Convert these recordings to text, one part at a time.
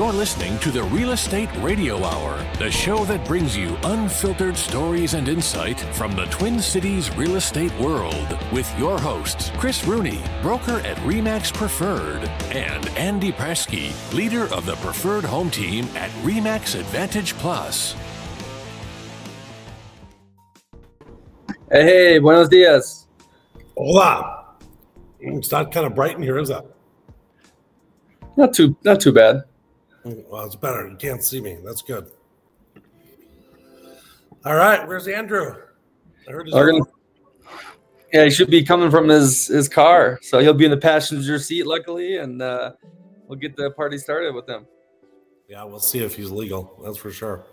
You're listening to the Real Estate Radio Hour, the show that brings you unfiltered stories and insight from the Twin Cities real estate world with your hosts, Chris Rooney, broker at REMAX Preferred, and Andy Presky, leader of the Preferred Home Team at REMAX Advantage Plus. Hey, buenos dias. Hola. It's not kind of bright in here, is it? Not too, not too bad. Well, it's better. You can't see me. That's good. All right. Where's Andrew? I heard his Gonna, yeah, he should be coming from his his car, so he'll be in the passenger seat, luckily, and uh, we'll get the party started with him. Yeah, we'll see if he's legal. That's for sure.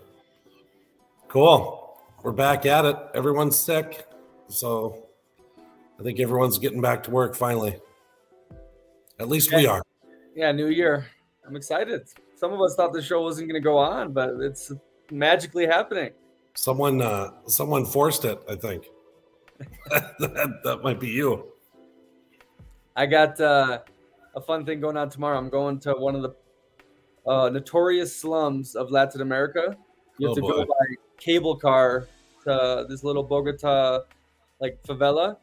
Cool. We're back at it. Everyone's sick, so I think everyone's getting back to work finally. At least yeah. we are. Yeah, new year. I'm excited some of us thought the show wasn't going to go on, but it's magically happening. Someone, uh, someone forced it. I think that, that might be you. I got uh, a fun thing going on tomorrow. I'm going to one of the uh, notorious slums of Latin America. You have oh to boy. go by cable car to this little Bogota like favela,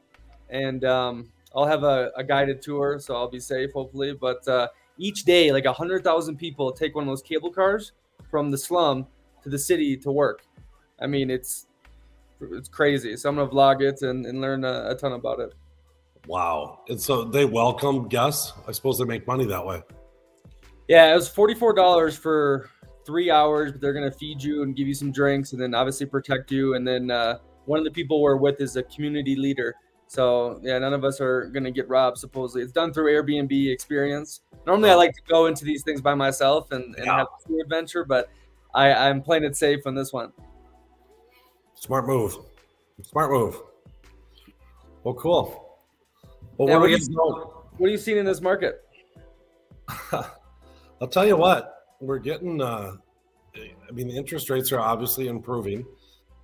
and um, I'll have a, a, guided tour, so I'll be safe hopefully. But uh, each day, like 100,000 people take one of those cable cars from the slum to the city to work. I mean, it's it's crazy. So I'm gonna vlog it and, and learn a, a ton about it. Wow! And so they welcome guests. I suppose they make money that way. Yeah, it was forty-four dollars for three hours, but they're gonna feed you and give you some drinks, and then obviously protect you. And then uh, one of the people we're with is a community leader, so yeah, none of us are gonna get robbed. Supposedly, it's done through Airbnb experience. Normally, I like to go into these things by myself and, and yeah. have a adventure, but I, I'm playing it safe on this one. Smart move. Smart move. Well, cool. Well, yeah, what, are you, what are you seeing in this market? I'll tell you what, we're getting. Uh, I mean, the interest rates are obviously improving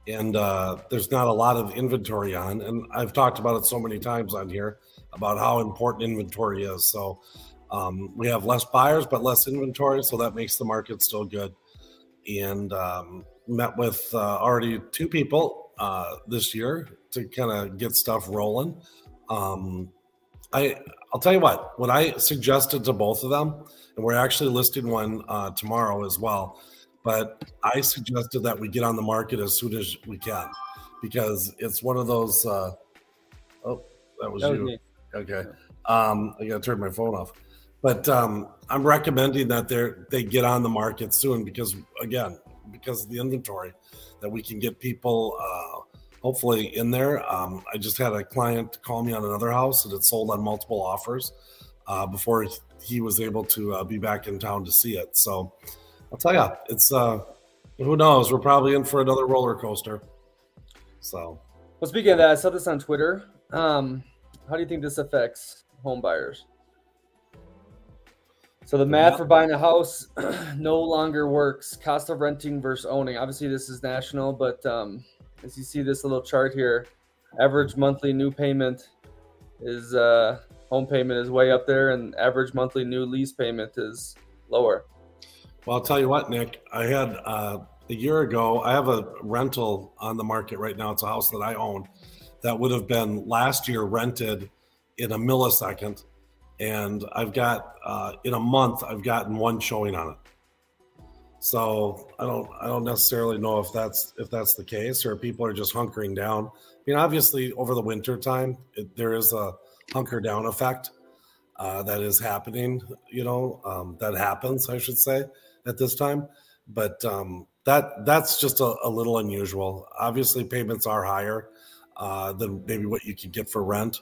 and uh, there's not a lot of inventory on. And I've talked about it so many times on here about how important inventory is. So um, we have less buyers, but less inventory, so that makes the market still good. And um, met with uh, already two people uh, this year to kind of get stuff rolling. Um, I I'll tell you what. What I suggested to both of them, and we're actually listing one uh, tomorrow as well but I suggested that we get on the market as soon as we can because it's one of those. Uh, oh, that was, that was you. Me. Okay, um, I got to turn my phone off. But um, I'm recommending that they they get on the market soon because again, because of the inventory, that we can get people uh, hopefully in there. Um, I just had a client call me on another house that it sold on multiple offers uh, before he was able to uh, be back in town to see it. So I'll tell you, it's uh, who knows? We're probably in for another roller coaster. So, well, speaking of that, I saw this on Twitter. Um, how do you think this affects home buyers? So the math for buying a house no longer works. Cost of renting versus owning. Obviously, this is national, but um, as you see this little chart here, average monthly new payment is uh, home payment is way up there, and average monthly new lease payment is lower. Well, I'll tell you what, Nick. I had uh, a year ago. I have a rental on the market right now. It's a house that I own that would have been last year rented in a millisecond, and I've got uh, in a month I've gotten one showing on it. So I don't I don't necessarily know if that's if that's the case or people are just hunkering down. I mean, obviously over the winter time it, there is a hunker down effect uh, that is happening. You know um, that happens, I should say at this time, but um, that that's just a, a, little unusual. Obviously, payments are higher uh, than maybe what you can get for rent,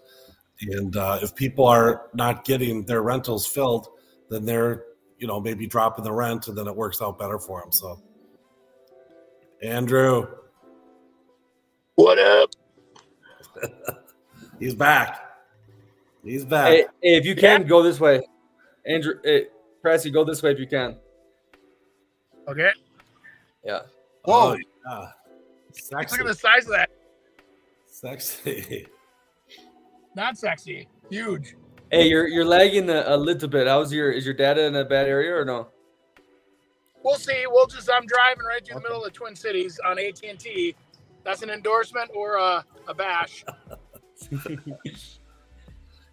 and uh, if people are not getting their rentals filled, then they're you know maybe dropping the rent, and then it works out better for them. So, Andrew, what up? He's back. He's back. Hey, hey if you can, yeah. go this way. Andrew, hey, Pressy, go this way if you can. Okay. Yeah. Whoa. Oh, yeah. Sexy. Look at the size of that. Sexy. Not sexy. Huge. Hey, you're you're lagging a, a little bit. How's your is your data in a bad area or no? we'll see. We'll just I'm driving right through the middle of the Twin Cities on AT and T. That's an endorsement or a, a bash. you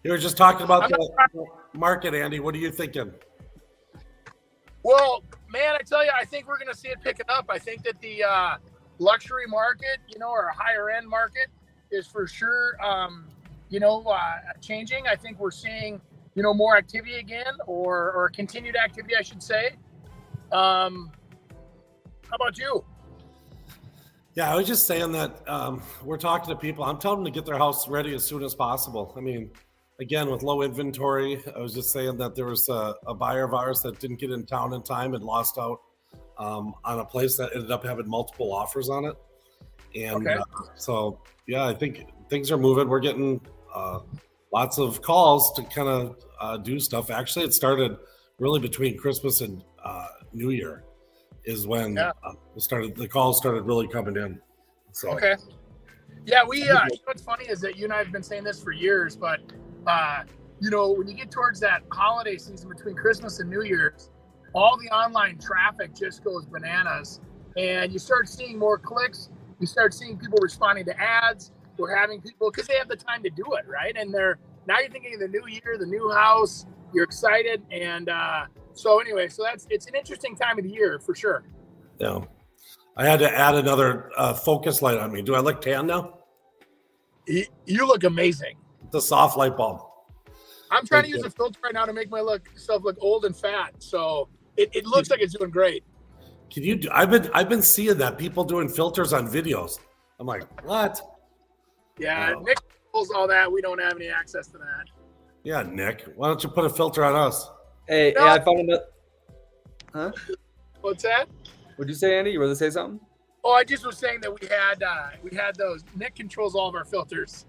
were just talking about the market, Andy. What are you thinking? Well, man, I tell you, I think we're going to see it picking up. I think that the uh, luxury market, you know, or higher end market, is for sure, um, you know, uh, changing. I think we're seeing, you know, more activity again, or or continued activity, I should say. Um, how about you? Yeah, I was just saying that um, we're talking to people. I'm telling them to get their house ready as soon as possible. I mean, again with low inventory i was just saying that there was a, a buyer of ours that didn't get in town in time and lost out um, on a place that ended up having multiple offers on it. And okay. uh, so yeah i think things are moving. We're getting uh, lots of calls to kind of uh, do stuff. Actually it started really between christmas and uh, new year is when yeah. Uh, started the calls started really coming in. So okay. Yeah we uh, you know what's funny is that you and i have been saying this for years but uh, you know, when you get towards that holiday season between Christmas and New Year's, all the online traffic just goes bananas. And you start seeing more clicks. You start seeing people responding to ads. We're having people because they have the time to do it, right? And they're now you're thinking of the new year, the new house. You're excited, and uh, so anyway, so that's it's an interesting time of the year for sure. Yeah, I had to add another uh, focus light on me. Do I look tan now? You look amazing the soft light bulb. I'm trying Thank to use you. a filter right now to make my look stuff look old and fat. So it, it looks like it's doing great. Can you do I've been I've been seeing that people doing filters on videos. I'm like, what? Yeah, oh. Nick pulls all that. We don't have any access to that. Yeah, Nick. Why don't you put a filter on us? Hey, no. hey I found another Huh? What's that? What'd you say, Andy? You were to say something? Oh, I just was saying that we had uh we had those Nick controls all of our filters.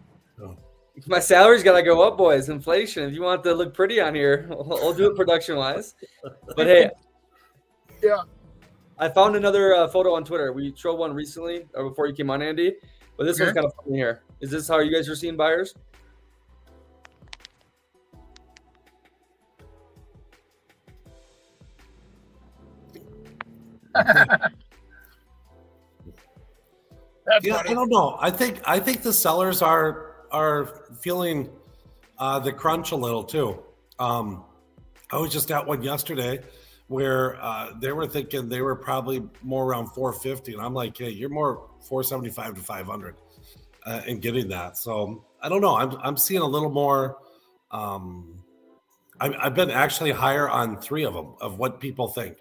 My salary's got to go up, boys. Inflation. If you want to look pretty on here, I'll, I'll do it production wise. But hey, yeah, I found another uh, photo on Twitter. We showed one recently or uh, before you came on, Andy. But this okay. one's kind of funny here. Is this how you guys are seeing buyers? yeah, I don't know. I think I think the sellers are are feeling uh, the crunch a little too. Um, I was just at one yesterday where uh, they were thinking they were probably more around 450, and I'm like, hey, you're more 475 to 500 uh, and getting that. So I don't know. I'm I'm seeing a little more. Um, I, I've been actually higher on three of them of what people think.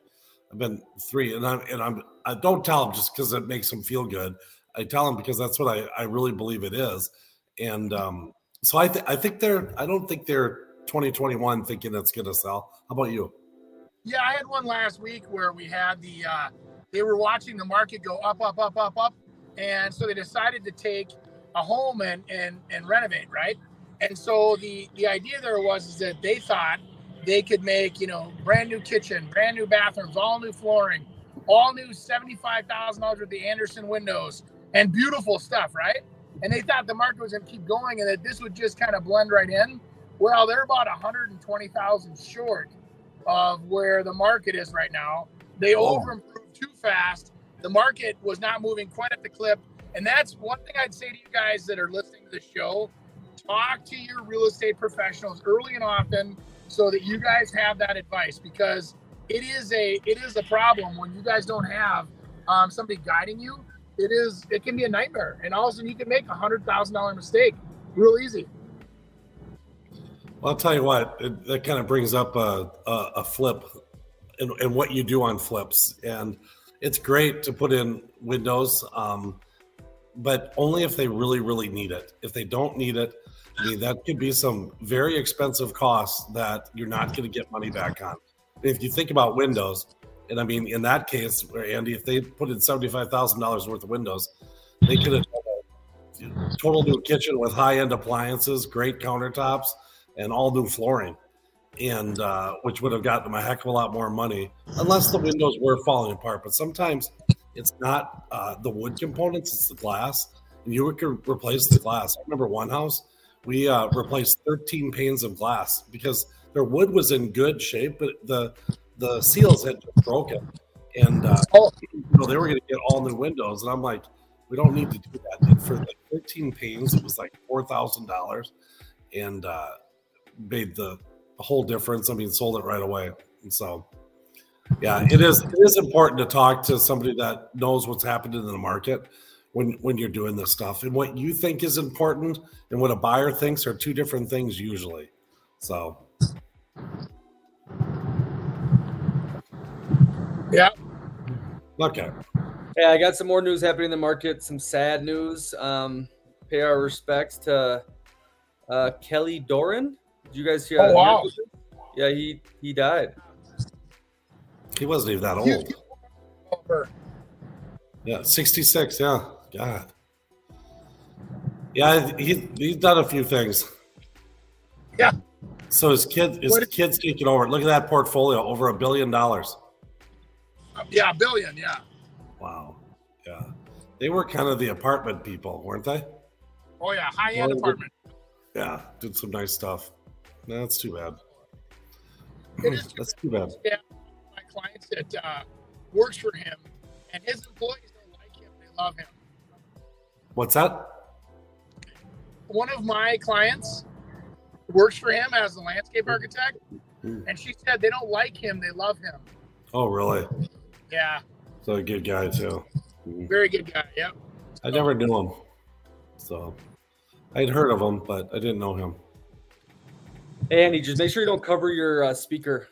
I've been three, and I'm and I'm. I don't tell them just because it makes them feel good. I tell them because that's what I, I really believe it is and um, so I, th- I think they're I don't think they're 2021 thinking it's going to sell. How about you? Yeah, I had one last week where we had the uh, they were watching the market go up, up, up, up, up, and so they decided to take a home and and and renovate, right? And so the the idea there was is that they thought they could make you know brand new kitchen, brand new bathrooms, all new flooring, all new seventy five thousand dollars with the Andersen windows and beautiful stuff, right? And they thought the market was going to keep going and that this would just kind of blend right in. Well, they're about 120,000 short of where the market is right now. They oh. over improved too fast. The market was not moving quite at the clip. And that's one thing I'd say to you guys that are listening to the show talk to your real estate professionals early and often so that you guys have that advice because it is a it is a problem when you guys don't have um, somebody guiding you it is it can be a nightmare. And all of a sudden you can make a hundred thousand dollar mistake real easy. Well i'll tell you what it, that kind of brings up a, a, a flip and, and, what you do on flips. And it's great to put in windows um, but only if they really really need it. If they don't need it I mean, that could be some very expensive costs that you're not going to get money back on. If you think about windows and I mean, in that case, where Andy, if they put in seventy-five thousand dollars worth of windows, they could have a total new kitchen with high-end appliances, great countertops, and all new flooring, and uh, which would have gotten them a heck of a lot more money, unless the windows were falling apart. But sometimes it's not uh, the wood components; it's the glass, and you could replace the glass. I remember one house we uh, replaced 13 panes of glass because their wood was in good shape, but the the seals had broken, and uh, oh. you know, they were going to get all new windows, and I'm like, we don't need to do that. And for like 13 panes, it was like four thousand dollars, and uh, made the, the whole difference. I mean, sold it right away, and so yeah, it is it is important to talk to somebody that knows what's happening in the market when when you're doing this stuff. And what you think is important and what a buyer thinks are two different things usually. So Yeah. Okay. Yeah, I got some more news happening in the market, some sad news. Um, pay our respects to uh, Kelly Doran. Did you guys hear? Oh, wow. Yeah, he he died. He wasn't even that old. Yeah, 66. Yeah. God. Yeah, he, he's done a few things. Yeah. So his kid, his what? kid's taking over. Look at that portfolio, over a billion dollars. Yeah, a billion. Yeah. Wow. Yeah. They were kind of the apartment people, weren't they? Oh yeah, high end apartment. Yeah, did some nice stuff. No, that's too bad. that's too bad. Yeah, my clients that uh, works for him, and his employees don't like him; they love him. What's that? One of my clients works for him as a landscape architect, mm. and she said they don't like him; they love him. Oh, really? Yeah. So a good guy too. Mm. Very good guy. Yep. I never knew him, so I'd heard of him, but I didn't know him. Hey, Andy, just make sure you don't cover your uh, speaker,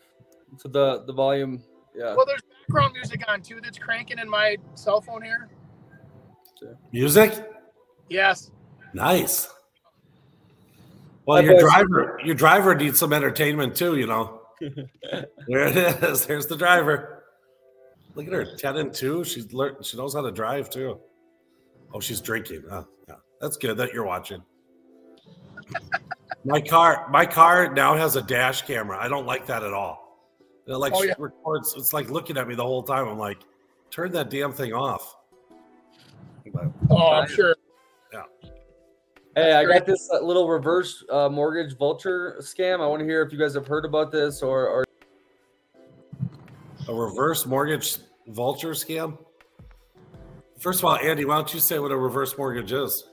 so the the volume. Yeah. Well, there's background music on too that's cranking in my cell phone here. Music? Yes. Nice. Well, your driver, your driver needs some entertainment too, you know. there it is. There's the driver. Look at her, ten and two. She's learned. She knows how to drive too. Oh, she's drinking. Oh, yeah, that's good that you're watching. my car, my car now has a dash camera. I don't like that at all. It like oh, yeah. records. It's like looking at me the whole time. I'm like, turn that damn thing off. But, oh, I'm sure. Yeah. Hey, I got this uh, little reverse uh, mortgage vulture scam. I want to hear if you guys have heard about this or, or a reverse mortgage vulture scam. First of all, Andy, why don't you say what a reverse mortgage is?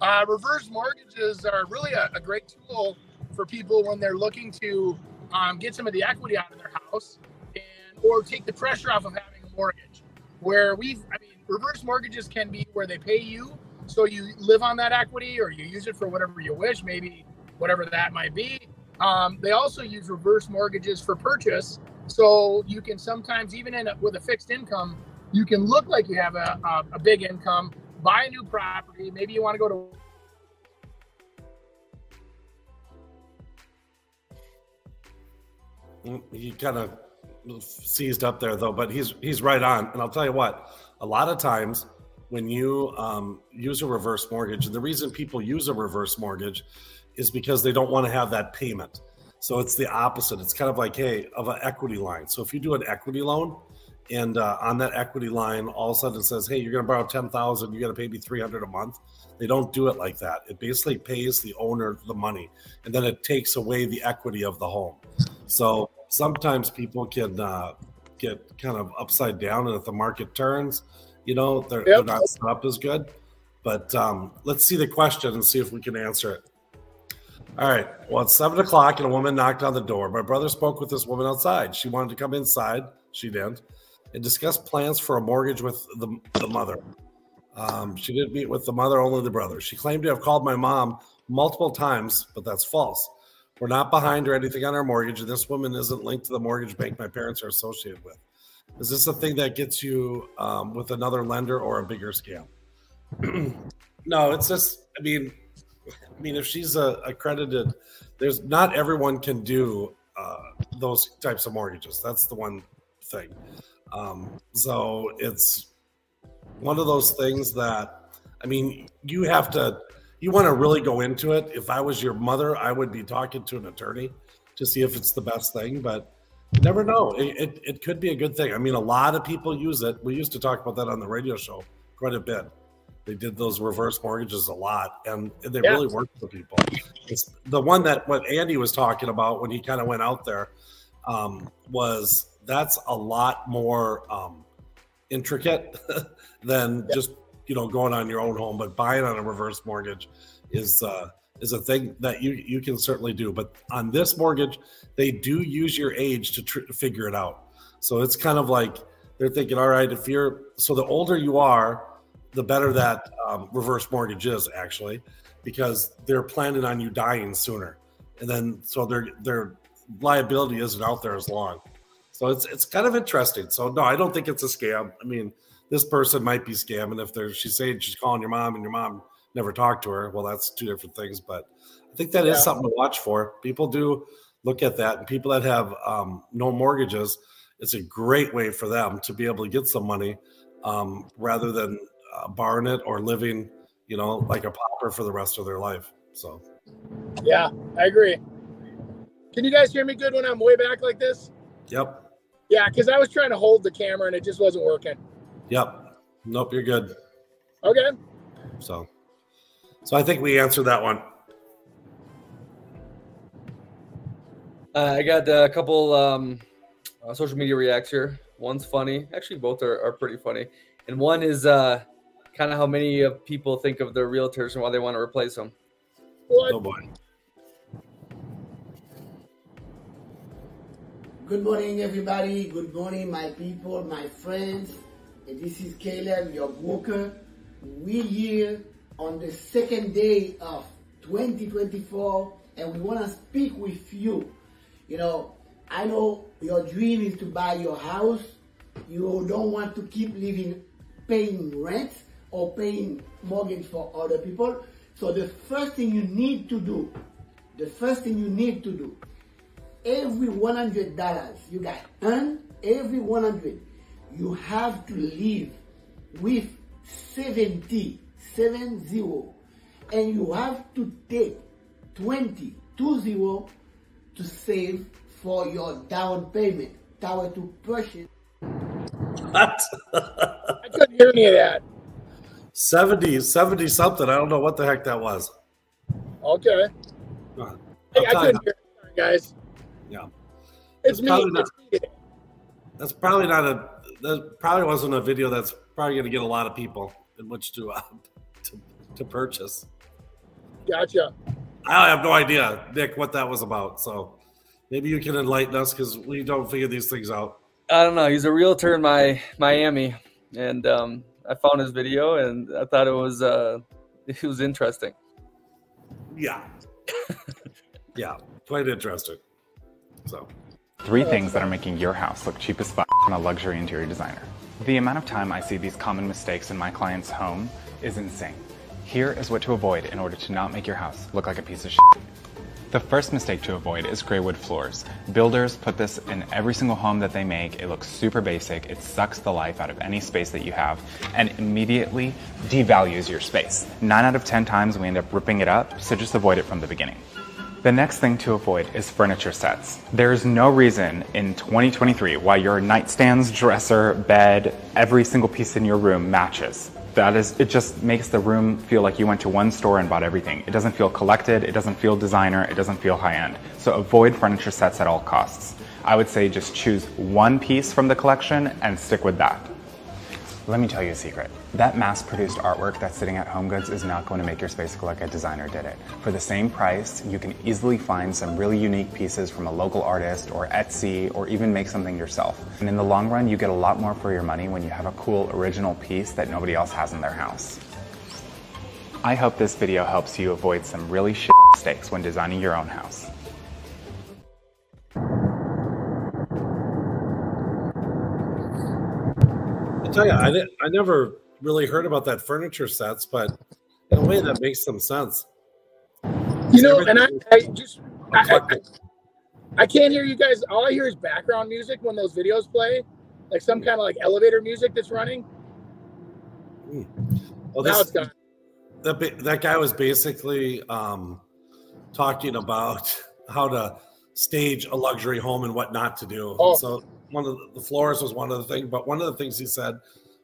Uh, reverse mortgages are really a, a, great tool for people when they're looking to um, get some of the equity out of their house and or take the pressure off of having a mortgage. Where we've, I mean, reverse mortgages can be where they pay you so you live on that equity or you use it for whatever you wish maybe whatever that might be um, they also use reverse mortgages for purchase so you can sometimes even end up with a fixed income you can look like you have a, a, a big income buy a new property maybe you want to go to he kind of seized up there though but he's he's right on and i'll tell you what a lot of times when you um, use a reverse mortgage, and the reason people use a reverse mortgage is because they don't want to have that payment. So it's the opposite. It's kind of like, hey, of an equity line. So if you do an equity loan, and uh, on that equity line, all of a sudden it says, hey, you're going to borrow ten thousand, you got to pay me three hundred a month. They don't do it like that. It basically pays the owner the money, and then it takes away the equity of the home. So sometimes people can uh, get kind of upside down, and if the market turns, you know, they're, yep. they're not set up as good. But um, let's see the question and see if we can answer it. All right. Well, it's seven o'clock and a woman knocked on the door. My brother spoke with this woman outside. She wanted to come inside. She didn't. And discuss plans for a mortgage with the, the mother. Um, she didn't meet with the mother, only the brother. She claimed to have called my mom multiple times, but that's false. We're not behind or anything on our mortgage, and this woman isn't linked to the mortgage bank my parents are associated with. Is this a thing that gets you um, with another lender or a bigger scale? no, it's just. I mean, I mean, if she's a accredited, there's not everyone can do uh, those types of mortgages. That's the one thing. Um, so it's one of those things that, I mean, you have to, you want to really go into it. If I was your mother, I would be talking to an attorney to see if it's the best thing. But never know. It, it, it, could be a good thing. I mean, a lot of people use it. We used to talk about that on the radio show quite a bit. They did those reverse mortgages a lot, and they yeah. really worked for people. It's the one that what Andy was talking about when he kind of went out there um, was that's a lot more um, intricate than yeah. just you know going on your own home. But buying on a reverse mortgage is uh, is a thing that you you can certainly do. But on this mortgage, they do use your age to tr- figure it out. So it's kind of like they're thinking, all right, if you're so the older you are, the better that um, reverse mortgage is actually, because they're planning on you dying sooner, and then so their their liability isn't out there as long. So it's it's kind of interesting. So no, I don't think it's a scam. I mean, this person might be scamming if they're she's saying she's calling your mom and your mom never talked to her. Well, that's two different things, but I think that yeah. is something to watch for. People do look at that, and people that have um, no mortgages, it's a great way for them to be able to get some money um, rather than uh, borrowing it or living, you know, like a pauper for the rest of their life. So, yeah, I agree. Can you guys hear me good when I'm way back like this? Yep. Yeah, because I was trying to hold the camera and it just wasn't working. Yep. Nope, you're good. Okay. So, so I think we answered that one. Uh, I got a couple um, uh, social media reacts here. One's funny. Actually, both are, are pretty funny. And one is uh, kind of how many uh, people think of their realtors and why they want to replace them. What? Good morning, everybody. Good morning, my people, my friends. This is Caleb, your broker. We here on the second day of 2024, and we want to speak with you. You know, I know your dream is to buy your house. You don't want to keep living paying rent or paying mortgage for other people. So the first thing you need to do, the first thing you need to do every $100 you got earned, every 100 you have to live with 70, 70, and you have to take 20, 20 to save for your down payment, tower to purchase. What? I couldn't hear any of that. 70, 70 something. I don't know what the heck that was. Okay. Hey, I couldn't hear it, guys. Yeah. It's me. Not, that's probably not a. That probably wasn't a video that's probably going to get a lot of people in which to, uh, to to purchase. Gotcha. I have no idea, Nick, what that was about. So maybe you can enlighten us because we don't figure these things out. I don't know. He's a realtor in my Miami, and um, I found his video and I thought it was uh, it was interesting. Yeah. yeah, quite interesting. So, three things that are making your house look cheap as fuck on a luxury interior designer. The amount of time I see these common mistakes in my client's home is insane. Here is what to avoid in order to not make your house look like a piece of shit. The first mistake to avoid is gray wood floors. Builders put this in every single home that they make. It looks super basic. It sucks the life out of any space that you have and immediately devalues your space. Nine out of 10 times we end up ripping it up, so just avoid it from the beginning. The next thing to avoid is furniture sets. There's no reason in 2023 why your nightstands, dresser, bed, every single piece in your room matches. That is, it just makes the room feel like you went to one store and bought everything. It doesn't feel collected, it doesn't feel designer, it doesn't feel high end. So avoid furniture sets at all costs. I would say just choose one piece from the collection and stick with that. Let me tell you a secret. That mass produced artwork that's sitting at HomeGoods is not going to make your space look like a designer did it. For the same price, you can easily find some really unique pieces from a local artist or Etsy or even make something yourself. And in the long run, you get a lot more for your money when you have a cool original piece that nobody else has in their house. I hope this video helps you avoid some really shit mistakes when designing your own house. I tell you, I, I never really heard about that furniture sets, but in a way that makes some sense. You know, and I, I just I, I, I, can't hear you guys. All I hear is background music when those videos play, like some kind of like elevator music that's running. Hmm. Well, now it's gone. That that guy was basically um, talking about how to stage a luxury home and what not to do. Oh. So one of the, the floors was one of the things, but one of the things he said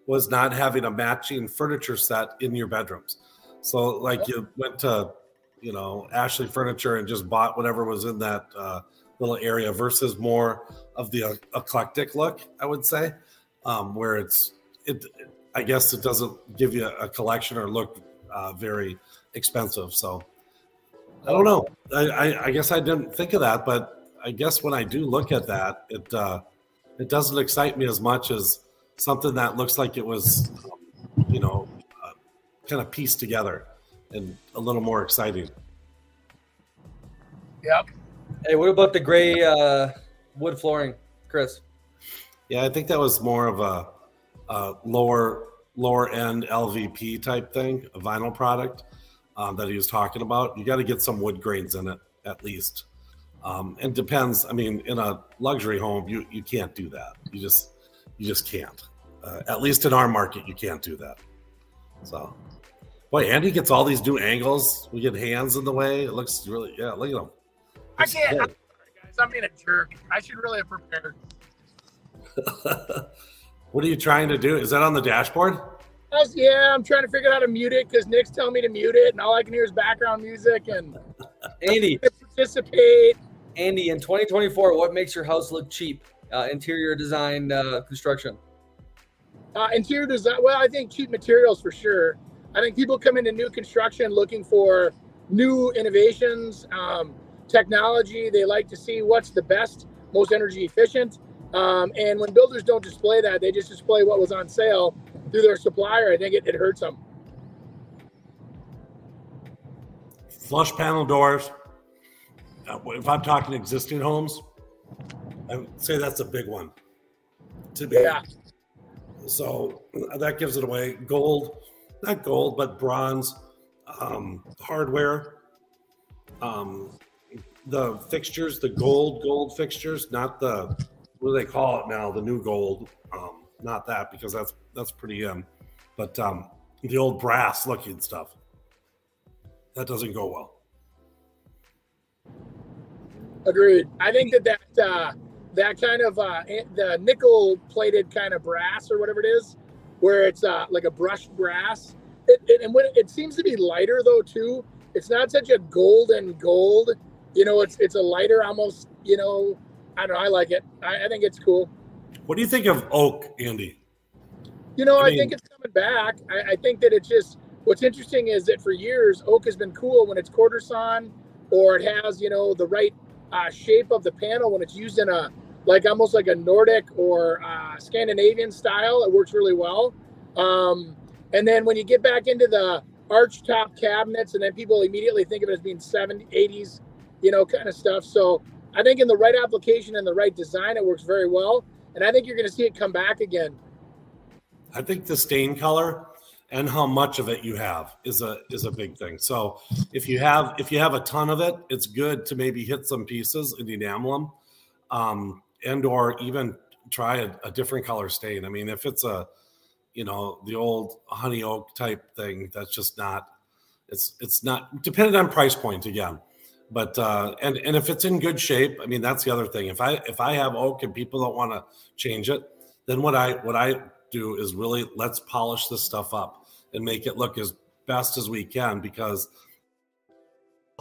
was not having a matching furniture set in your bedrooms. So like you went to, you know, Ashley Furniture and just bought whatever was in that uh, little area versus more of the eclectic look. I would say, um, where it's it. I guess it doesn't give you a collection or look uh, very expensive. So I don't know. I, I, I, guess I didn't think of that, but I guess when I do look at that, it uh, it doesn't excite me as much as something that looks like it was, you know, uh, kind of pieced together and a little more exciting. Yep. Hey, what about the gray uh, wood flooring, Chris? Yeah, I think that was more of a, a lower lower end LVP type thing, a vinyl product um, that he was talking about. You got to get some wood grains in it at least. Um, and depends. I mean, in a luxury home, you you can't do that. You just you just can't. Uh, at least in our market, you can't do that. So, boy, Andy gets all these new angles. We get hands in the way. It looks really yeah. Look at him. I can't. I'm sorry, guys. I'm being a jerk. I should really have prepared. what are you trying to do? Is that on the dashboard? Yeah, I'm trying to figure out how to mute it because Nick's telling me to mute it, and all I can hear is background music and Andy participate. Andy, in 2024, what makes your house look cheap? Uh, interior design, uh, construction. Uh, interior design. Well, I think cheap materials for sure. I think people come into new construction looking for new innovations, um, technology. They like to see what's the best, most energy efficient. Um, and when builders don't display that, they just display what was on sale through their supplier. I think it, it hurts them. Flush panel doors. Uh, if I'm talking existing homes, I would say that's a big one. To be. Yeah. So that gives it away. Gold, not gold, but bronze um, hardware. Um, the fixtures, the gold gold fixtures, not the what do they call it now? The new gold. Um, not that because that's that's pretty um, but um, the old brass looking stuff that doesn't go well. Agreed. I think that that uh, that kind of uh, the nickel plated kind of brass or whatever it is, where it's uh, like a brushed brass. It, it, and when it, it seems to be lighter though too. It's not such a golden gold. You know, it's it's a lighter, almost. You know, I don't know. I like it. I, I think it's cool. What do you think of oak, Andy? You know, I, mean, think it's coming back. I, I, think that it's just what's interesting is that for years oak has been cool when it's quarter sawn or it has you know the right uh, shape of the panel when it's used in a like almost like a Nordic or uh, Scandinavian style. It works really well. Um, and then when you get back into the arch top cabinets, and then people immediately think of it as being 70s, 80s, you know, kind of stuff. So I think in the right application and the right design, it works very well. And I think you're going to see it come back again. I think the stain color and how much of it you have is a is a big thing. So if you have if you have a ton of it, it's good to maybe hit some pieces and enamel them. Um, and or even try a, a, different color stain. I mean, if it's a, you know, the old honey oak type thing, that's just not. It's it's not dependent on price point again, but uh, and and if it's in good shape, I mean that's the other thing. If I if I have oak and people don't want to change it, then what I what I do is really let's polish this stuff up and make it look as best as we can because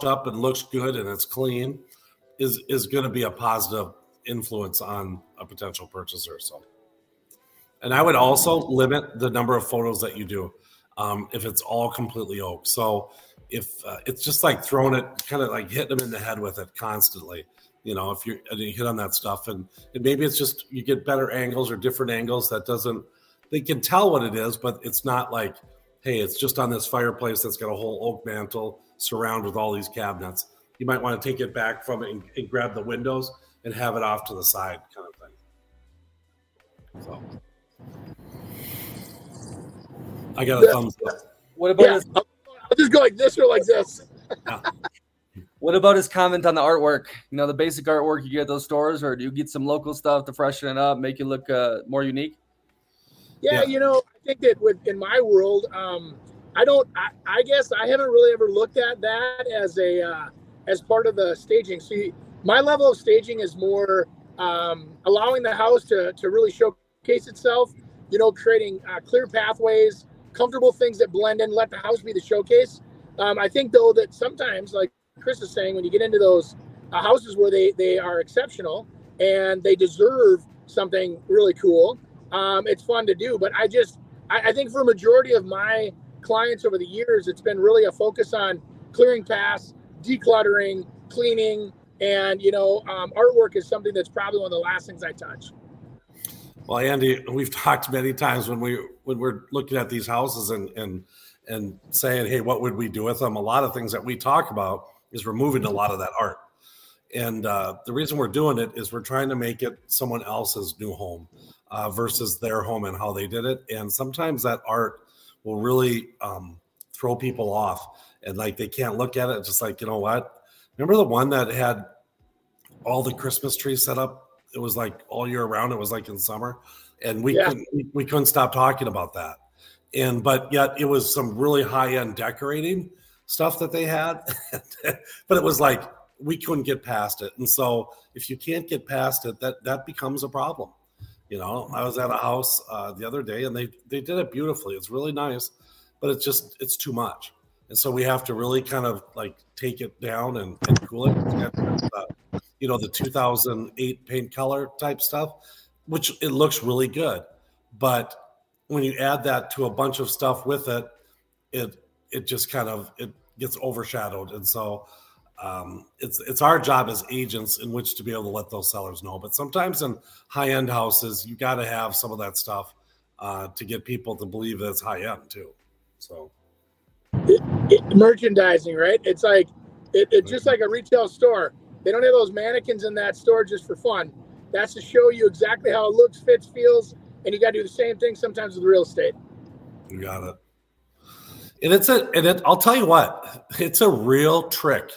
up and looks good and it's clean is is going to be a positive influence on a potential purchaser. So, and I would also limit the number of photos that you do um, if it's all completely oak. So, if uh, it's just like throwing it, kind of like hitting them in the head with it constantly. You know, if you're you hit on that stuff, and, and maybe it's just you get better angles or different angles that doesn't. They can tell what it is, but it's not like, hey, it's just on this fireplace that's got a whole oak mantle surrounded with all these cabinets. You might want to take it back from it and, and grab the windows and have it off to the side kind of thing. So I got a thumbs up. What about yeah. his, I'll just go like this or like this. yeah. What about his comment on the artwork? You know, the basic artwork you get at those stores, or do you get some local stuff to freshen it up, make it look uh, more unique? Yeah, yeah, you know, I think that with in my world, um, I don't. I, I, guess I haven't really ever looked at that as a uh, as part of the staging. See, my level of staging is more um, allowing the house to, to really showcase itself, you know, creating uh, clear pathways, comfortable things that blend in, let the house be the showcase. Um, I think, though, that sometimes, like Chris is saying, when you get into those uh, houses where they, they are exceptional, and they deserve something really cool. Um, it's fun to do, but I just I, I think for a majority of my clients over the years, it's been really a focus on clearing paths, decluttering, cleaning, and you know, um, artwork is something that's probably one of the last things I touch. Well, Andy, we've talked many times when we when we're looking at these houses and and and saying, hey, what would we do with them? A lot of things that we talk about is removing a lot of that art. And uh, the reason we're doing it is we're trying to make it someone else's new home uh, versus their home and how they did it. And sometimes that art will really um, throw people off and like they can't look at it. Just like, you know what? Remember the one that had all the Christmas trees set up? It was like all year round. It was like in summer. And we, yeah. couldn't, we, we couldn't stop talking about that. And, but yet it was some really high end decorating stuff that they had. but it was like, we couldn't get past it. And so if you can't get past it, that, that becomes a problem. You know, I was at a house uh, the other day and they they did it beautifully. It's really nice, but it's just it's too much. And so we have to really kind of like take it down and, and cool it. Uh, you know, the 2008 paint color type stuff, which it looks really good. But when you add that to a bunch of stuff with it, it it just kind of it gets overshadowed. And so um, it's it's our job as agents in which to be able to let those sellers know. But sometimes in high end houses, you got to have some of that stuff uh, to get people to believe that it's high end too. So it, it, merchandising, right? It's like it, it's just like a retail store. They don't have those mannequins in that store just for fun. That's to show you exactly how it looks, fits, feels, and you got to do the same thing sometimes with real estate. You got it. And it's a and it, I'll tell you what, it's a real trick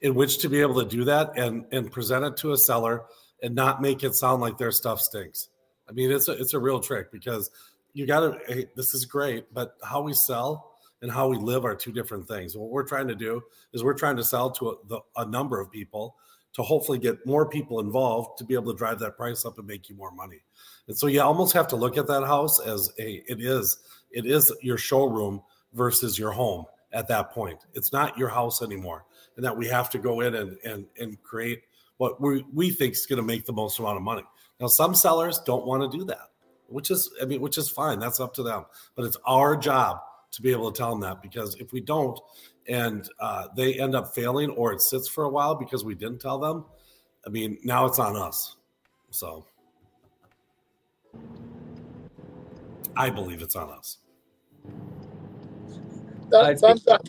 in which to be able to do that and and present it to a seller and not make it sound like their stuff stinks. I mean, it's a it's a real trick because you got to. Hey, this is great, but how we sell and how we live are two different things. What we're trying to do is we're trying to sell to a, the, a number of people to hopefully get more people involved to be able to drive that price up and make you more money. And so you almost have to look at that house as a it is it is your showroom versus your home at that point. It's not your house anymore and that we have to go in and and and create what we, we think is going to make the most amount of money. Now, some sellers don't want to do that, which is I mean, which is fine. That's up to them. But it's our job to be able to tell them that because if we don't, and uh, they end up failing, or it sits for a while because we didn't tell them, I mean, now it's on us. So. I believe it's on us. Thumbs up.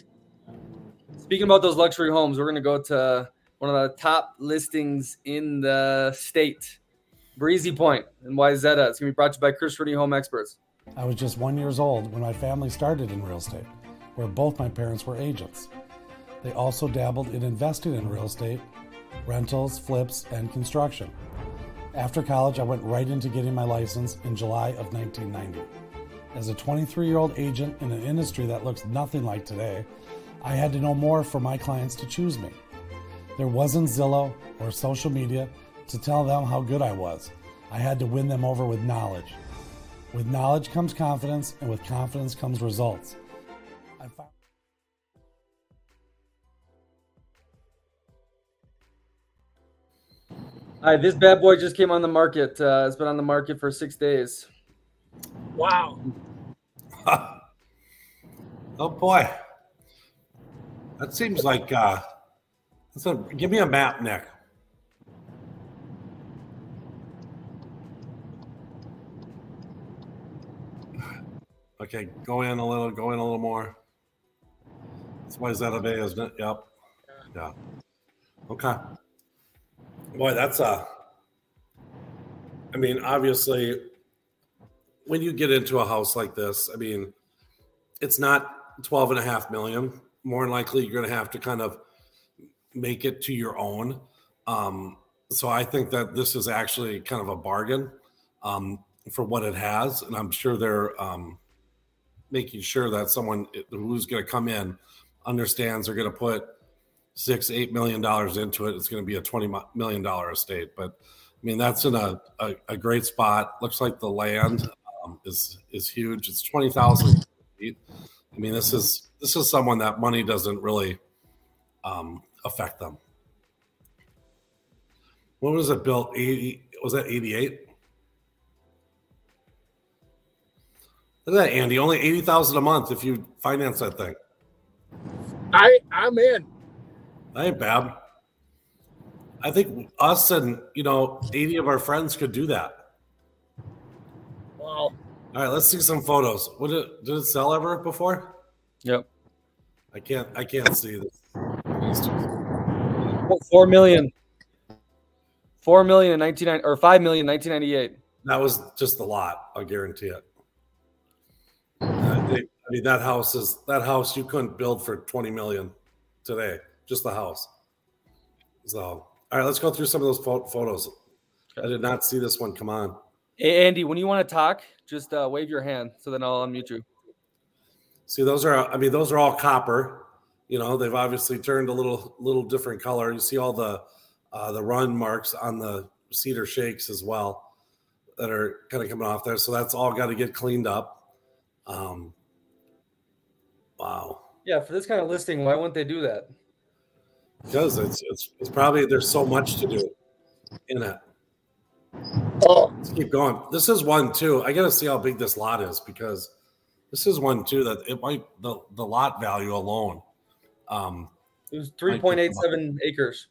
Speaking about those luxury homes, we're going to go to one of the top listings in the state, Breezy Point in Wayzata. It's going to be brought to you by Chris Rooney Home Experts. I was just one years old when my family started in real estate, where both my parents were agents. They also dabbled in investing in real estate, rentals, flips, and construction. After college, I went right into getting my license in July of 1990. As a 23 year old agent in an industry that looks nothing like today, I had to know more for my clients to choose me. There wasn't Zillow or social media to tell them how good I was. I had to win them over with knowledge. With knowledge comes confidence, and with confidence comes results. Found- Hi, this bad boy just came on the market. Uh, it's been on the market for six days. Wow. oh boy. That seems like uh that's a give me a map, Nick. Okay, go in a little, go in a little more. That's why is that a bay, isn't it? Yep. Yeah. Okay. Boy, that's a I mean, obviously when you get into a house like this, I mean, it's not 12 and a half million more than likely you're going to have to kind of make it to your own. Um, so I think that this is actually kind of a bargain um, for what it has, and I'm sure they're um, making sure that someone who's going to come in understands they're going to put six, eight million dollars into it. It's going to be a twenty million dollar estate, but I mean that's in a, a, a great spot. Looks like the land um, is is huge. It's twenty thousand feet. I mean, this is this is someone that money doesn't really um, affect them. When was it built? 80 was that 88? Look at that, Andy. Only 80,000 a month if you finance that thing. I I'm in. That ain't bad. I think us and you know 80 of our friends could do that. All right, let's see some photos. What did did it sell ever before? Yep. I can't I can't see this. Oh, Four million. Four million in nineteen ninety or five million in nineteen ninety eight. That was just a lot. I'll guarantee it. I, think, I mean that house is that house you couldn't build for 20 million today. Just the house. So all right, let's go through some of those pho- photos. I did not see this one. Come on. Hey, Andy, when you want to talk, just uh, wave your hand so then I'll unmute you. See, those are I mean, those are all copper. You know, they've obviously turned a little little different color. You see all the uh, the run marks on the cedar shakes as well that are kind of coming off there. So that's all got to get cleaned up. Um, wow. Yeah, for this kind of listing, why wouldn't they do that? Because it's, it's it's probably there's so much to do in it. Oh, Let's keep going. This is one too. I got to see how big this lot is because this is one too that it might the the lot value alone. Um, It was three point eight seven acres.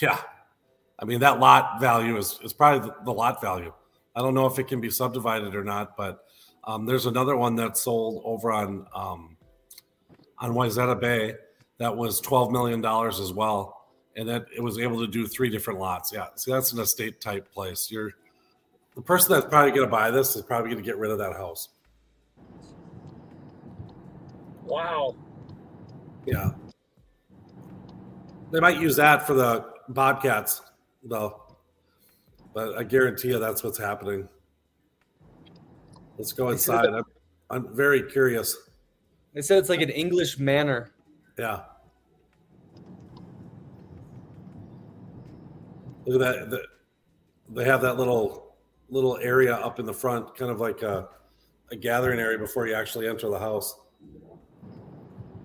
yeah, I mean that lot value is is probably the, the lot value. I don't know if it can be subdivided or not, but um, there's another one that sold over on um, on Wayzata Bay that was twelve million dollars as well, and that it was able to do three different lots. Yeah, see that's an estate type place. You're the person that's probably going to buy this is probably going to get rid of that house. wow. Yeah, they might use that for the Bobcats though, but I guarantee you that's what's happening. Let's go inside. I'm, I'm very curious. They said it's like an English manor. Yeah. Look at that. The, they have that little little area up in the front, kind of like a, a gathering area before you actually enter the house.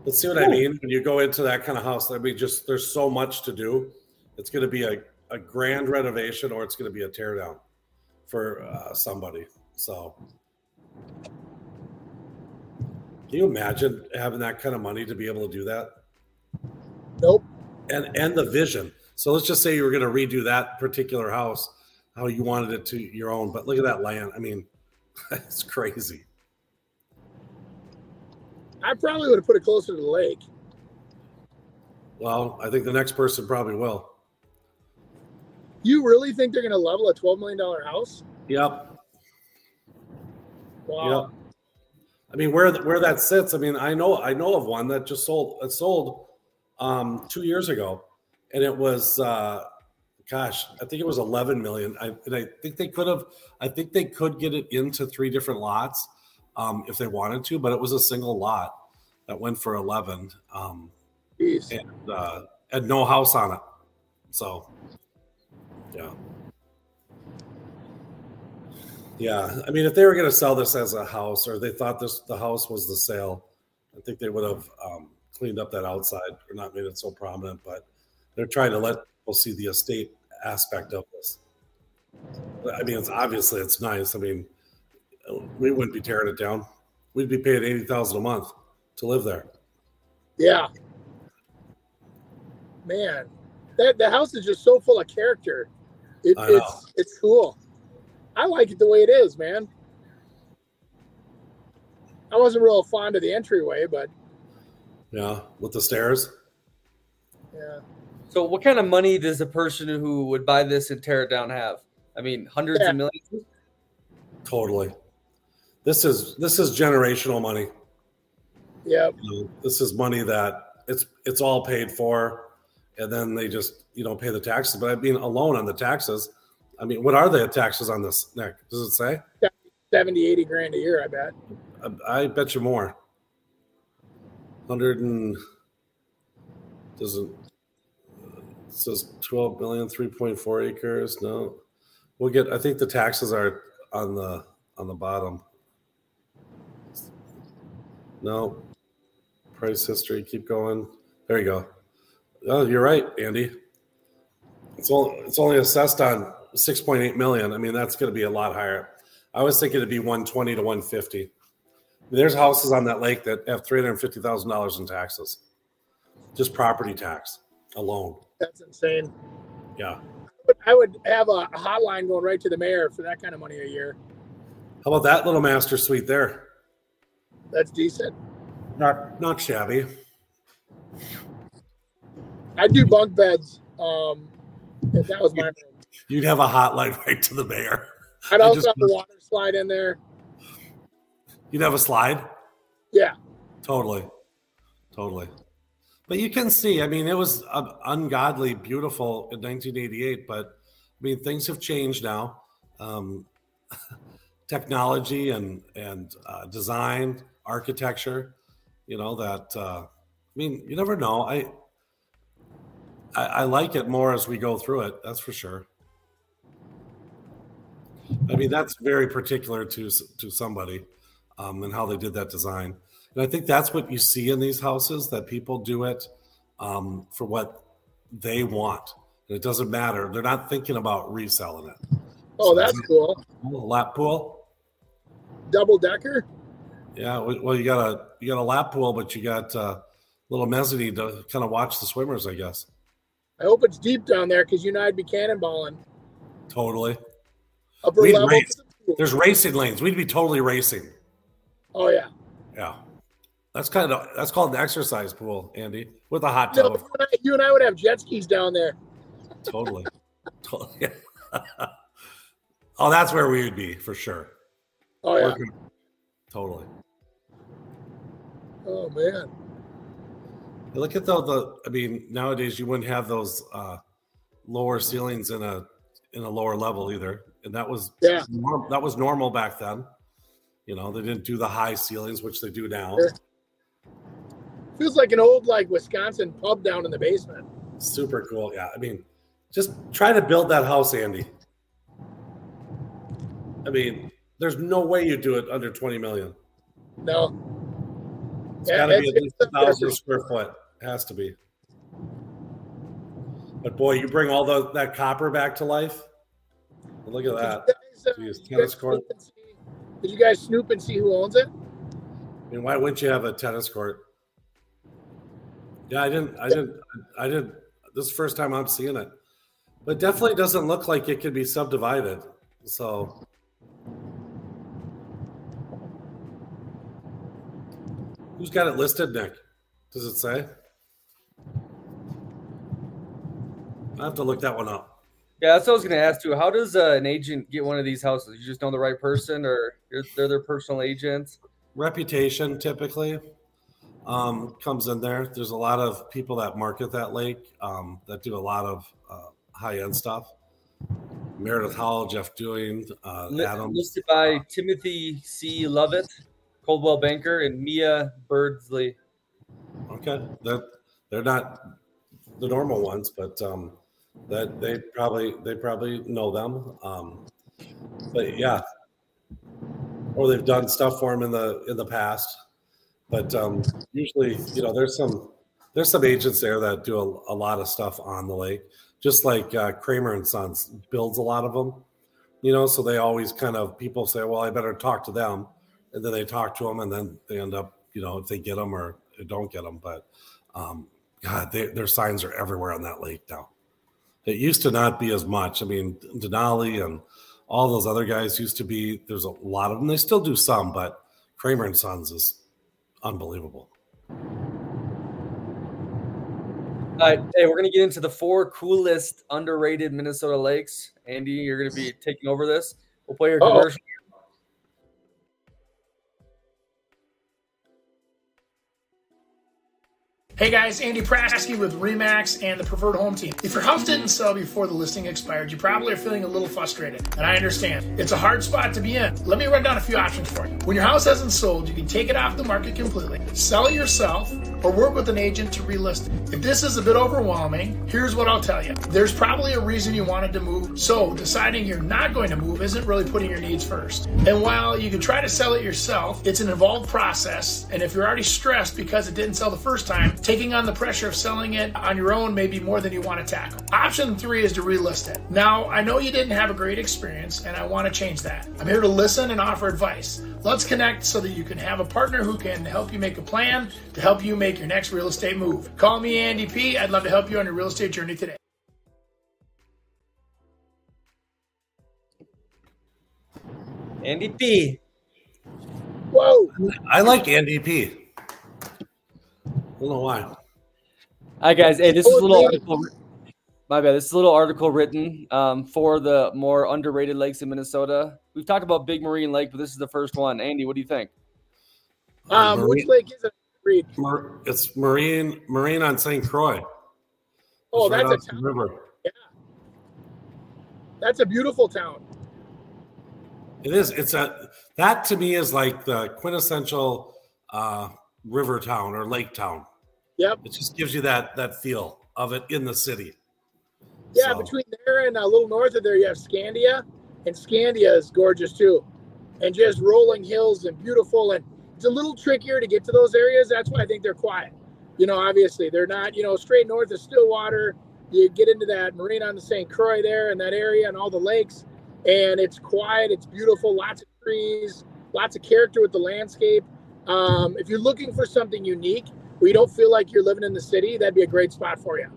Let's see what I mean. When you go into that kind of house, I mean, just there's so much to do. It's going to be a, a grand renovation or it's going to be a tear down for uh, somebody. So, can you imagine having that kind of money to be able to do that? Nope. and and the vision. So let's just say you were going to redo that particular house, how you wanted it to your own. But look at that land. I mean, it's crazy. I probably would have put it closer to the lake. Well, I think the next person probably will. You really think they're going to level a twelve million dollar house? Yep. Wow. Yep. I mean, where where that sits. I mean, I know I know of one that just sold. It sold um, two years ago, and it was, uh, gosh, I think it was eleven million. I, and I think they could have. I think they could get it into three different lots um, if they wanted to, but it was a single lot that went for eleven, um, and uh, had no house on it. So, yeah. Yeah, I mean, if they were going to sell this as a house, or they thought this the house was the sale, I think they would have um, cleaned up that outside or not made it so prominent. But they're trying to let people see the estate aspect of this. I mean, it's obviously it's nice. I mean, we wouldn't be tearing it down. We'd be paying eighty thousand a month to live there. Yeah. Man, that the house is just so full of character. It, it's it's cool. I like it the way it is, man. I wasn't real fond of the entryway, but Yeah, with the stairs. yeah. So, what kind of money does a person who would buy this and tear it down have? I mean, hundreds Yeah. of millions. Totally. This is this is generational money. Yeah. You know, this is money that it's it's all paid for, and then they just you know pay the taxes. But I mean, alone on the taxes, I mean, what are the taxes on this, Nick? Does it say? 70, 80 grand a year, I bet. I, I bet you more. Hundred and doesn't it says 12 million, 3.4 acres. No, we'll get. I think the taxes are on the on the bottom. No, price history. Keep going. There you go. Oh, you're right, Andy. It's only, it's only assessed on 6.8 million. I mean, that's going to be a lot higher. I was thinking it'd be 120 to 150. There's houses on that lake that have $350,000 in taxes, just property tax alone. That's insane. Yeah. I would have a hotline going right to the mayor for that kind of money a year. How about that little master suite there? That's decent. Not not shabby. I'd do bunk beds. Um, if that was my room. You'd have a hotline right to the mayor. I'd also just- have the water slide in there. You'd have a slide. Yeah. Totally. Totally. But you can see, I mean, it was ungodly beautiful in 1988, but I mean, things have changed now. Um, technology and, and uh, design, architecture, you know, that, uh, I mean, you never know. I, I, I like it more as we go through it. That's for sure. I mean, that's very particular to to somebody um, and how they did that design. And I think that's what you see in these houses that people do it um, for what they want. And it doesn't matter. They're not thinking about reselling it. Oh, that's cool. A lap pool. Double decker. Yeah. Well, well, you got a you got a lap pool, but you got a little mezzanine to kind of watch the swimmers, I guess. I hope it's deep down there because you and I'd be cannonballing. Totally. Upper We'd level. race. There's racing lanes. We'd be totally racing. Oh yeah. Yeah. That's kind of that's called an exercise pool, Andy, with a hot tub. you, and I, you and I would have jet skis down there. totally. totally. oh, that's where we would be for sure. Oh yeah. Working- Totally. Oh man. Look at though the I mean, nowadays you wouldn't have those uh lower ceilings in a in a lower level either. And that was Yeah. that was normal back then. You know, they didn't do the high ceilings, which they do now. Sure. Feels like an old like Wisconsin pub down in the basement. Super cool. Yeah. I mean, just try to build that house, Andy. I mean, there's no way you do it under 20 million. No. It's Yeah, got to be at least a thousand square foot. It Has to be. But boy, you bring all the, that copper back to life. Look at that. Did you guys, uh, tennis court. snoop and see- Did you guys snoop and see who owns it? I mean, why wouldn't you have a tennis court? Yeah, I didn't. I didn't. I didn't. This is the first time I'm seeing it, but definitely doesn't look like it could be subdivided. So, who's got it listed, Nick? Does it say? I have to look that one up. Yeah, that's what I was going to ask too. How does uh, an agent get one of these houses? You just know the right person, or they're their personal agent? reputation typically um, comes in there. There's a lot of people that market that lake um, that do a lot of uh, high end stuff. Meredith Howell, Jeff Doing, uh, Adams. listed by Timothy C. Lovett, Coldwell Banker, and Mia Birdsley. Okay, that they're not the normal ones, but um, that they probably they probably know them. Um, but yeah, or they've done stuff for them in the in the past. But um, usually, you know, there's some there's some agents there that do a, a lot of stuff on the lake, just like uh, Kramer and Sons builds a lot of them. You know, so they always kind of people say, "Well, I better talk to them," and then they talk to them, and then they end up, you know, if they get them or don't get them. But um, God, they, their signs are everywhere on that lake now. It used to not be as much. I mean, Denali and all those other guys used to be. There's a lot of them. They still do some, but Kramer and Sons is unbelievable. All right, hey, we're gonna get into the four coolest underrated Minnesota lakes. Andy, you're gonna be taking over this. We'll play your Uh-oh. commercial. Hey guys, Andy Prasky with Remax and the Preferred Home Team. If your house didn't sell before the listing expired, you probably are feeling a little frustrated, and I understand. It's a hard spot to be in. Let me run down a few options for you. When your house hasn't sold, you can take it off the market completely, sell it yourself, or work with an agent to relist it. If this is a bit overwhelming, here's what I'll tell you. There's probably a reason you wanted to move, so deciding you're not going to move isn't really putting your needs first. And while you can try to sell it yourself, it's an involved process, and if you're already stressed because it didn't sell the first time, taking on the pressure of selling it on your own may be more than you want to tackle. Option three is to relist it. Now, I know you didn't have a great experience, and I want to change that. I'm here to listen and offer advice. Let's connect so that you can have a partner who can help you make a plan to help you make your next real estate move. Call me Andy P. I'd love to help you on your real estate journey today. Andy P. Whoa. I like Andy P. I don't know why. Hi guys. Hey, this is a little article. My bad. This is a little article written um, for the more underrated lakes in Minnesota. We've talked about Big Marine Lake, but this is the first one. Andy, what do you think? Um, Marine- which lake is it? Reed? Mar- it's Marine Marine on St. Croix. Oh, It's right that's a off the town. river. That's a beautiful town. It is. It's a that to me is like the quintessential uh, river town or lake town. Yep. It just gives you that that feel of it in the city. Yeah, So- between there and a little north of there, you have Scandia, and Scandia is gorgeous too, and just rolling hills and beautiful. And it's a little trickier to get to those areas. That's why I think they're quiet. You know, obviously they're not. You know, straight north of Stillwater, you get into that marine on the St. Croix there and that area and all the lakes, and it's quiet. It's beautiful. Lots of trees, lots of character with the landscape. Um, if you're looking for something unique where you don't feel like you're living in the city, that'd be a great spot for you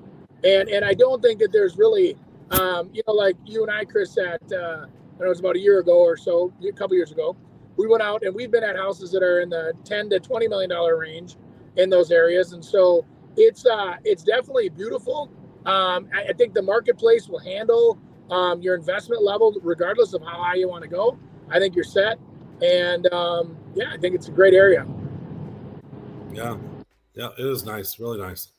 and and I don't think that there's really, um, you know, like you and I, Chris, at uh, It was about a year ago or so, a couple years ago, we went out and we've been at houses that are in the ten to twenty million dollar range in those areas, and so it's uh, it's definitely beautiful. Um, I, I think the marketplace will handle um, your investment level regardless of how high you want to go. I think you're set, and um, yeah, I think it's a great area. Yeah, yeah, it is nice, really nice.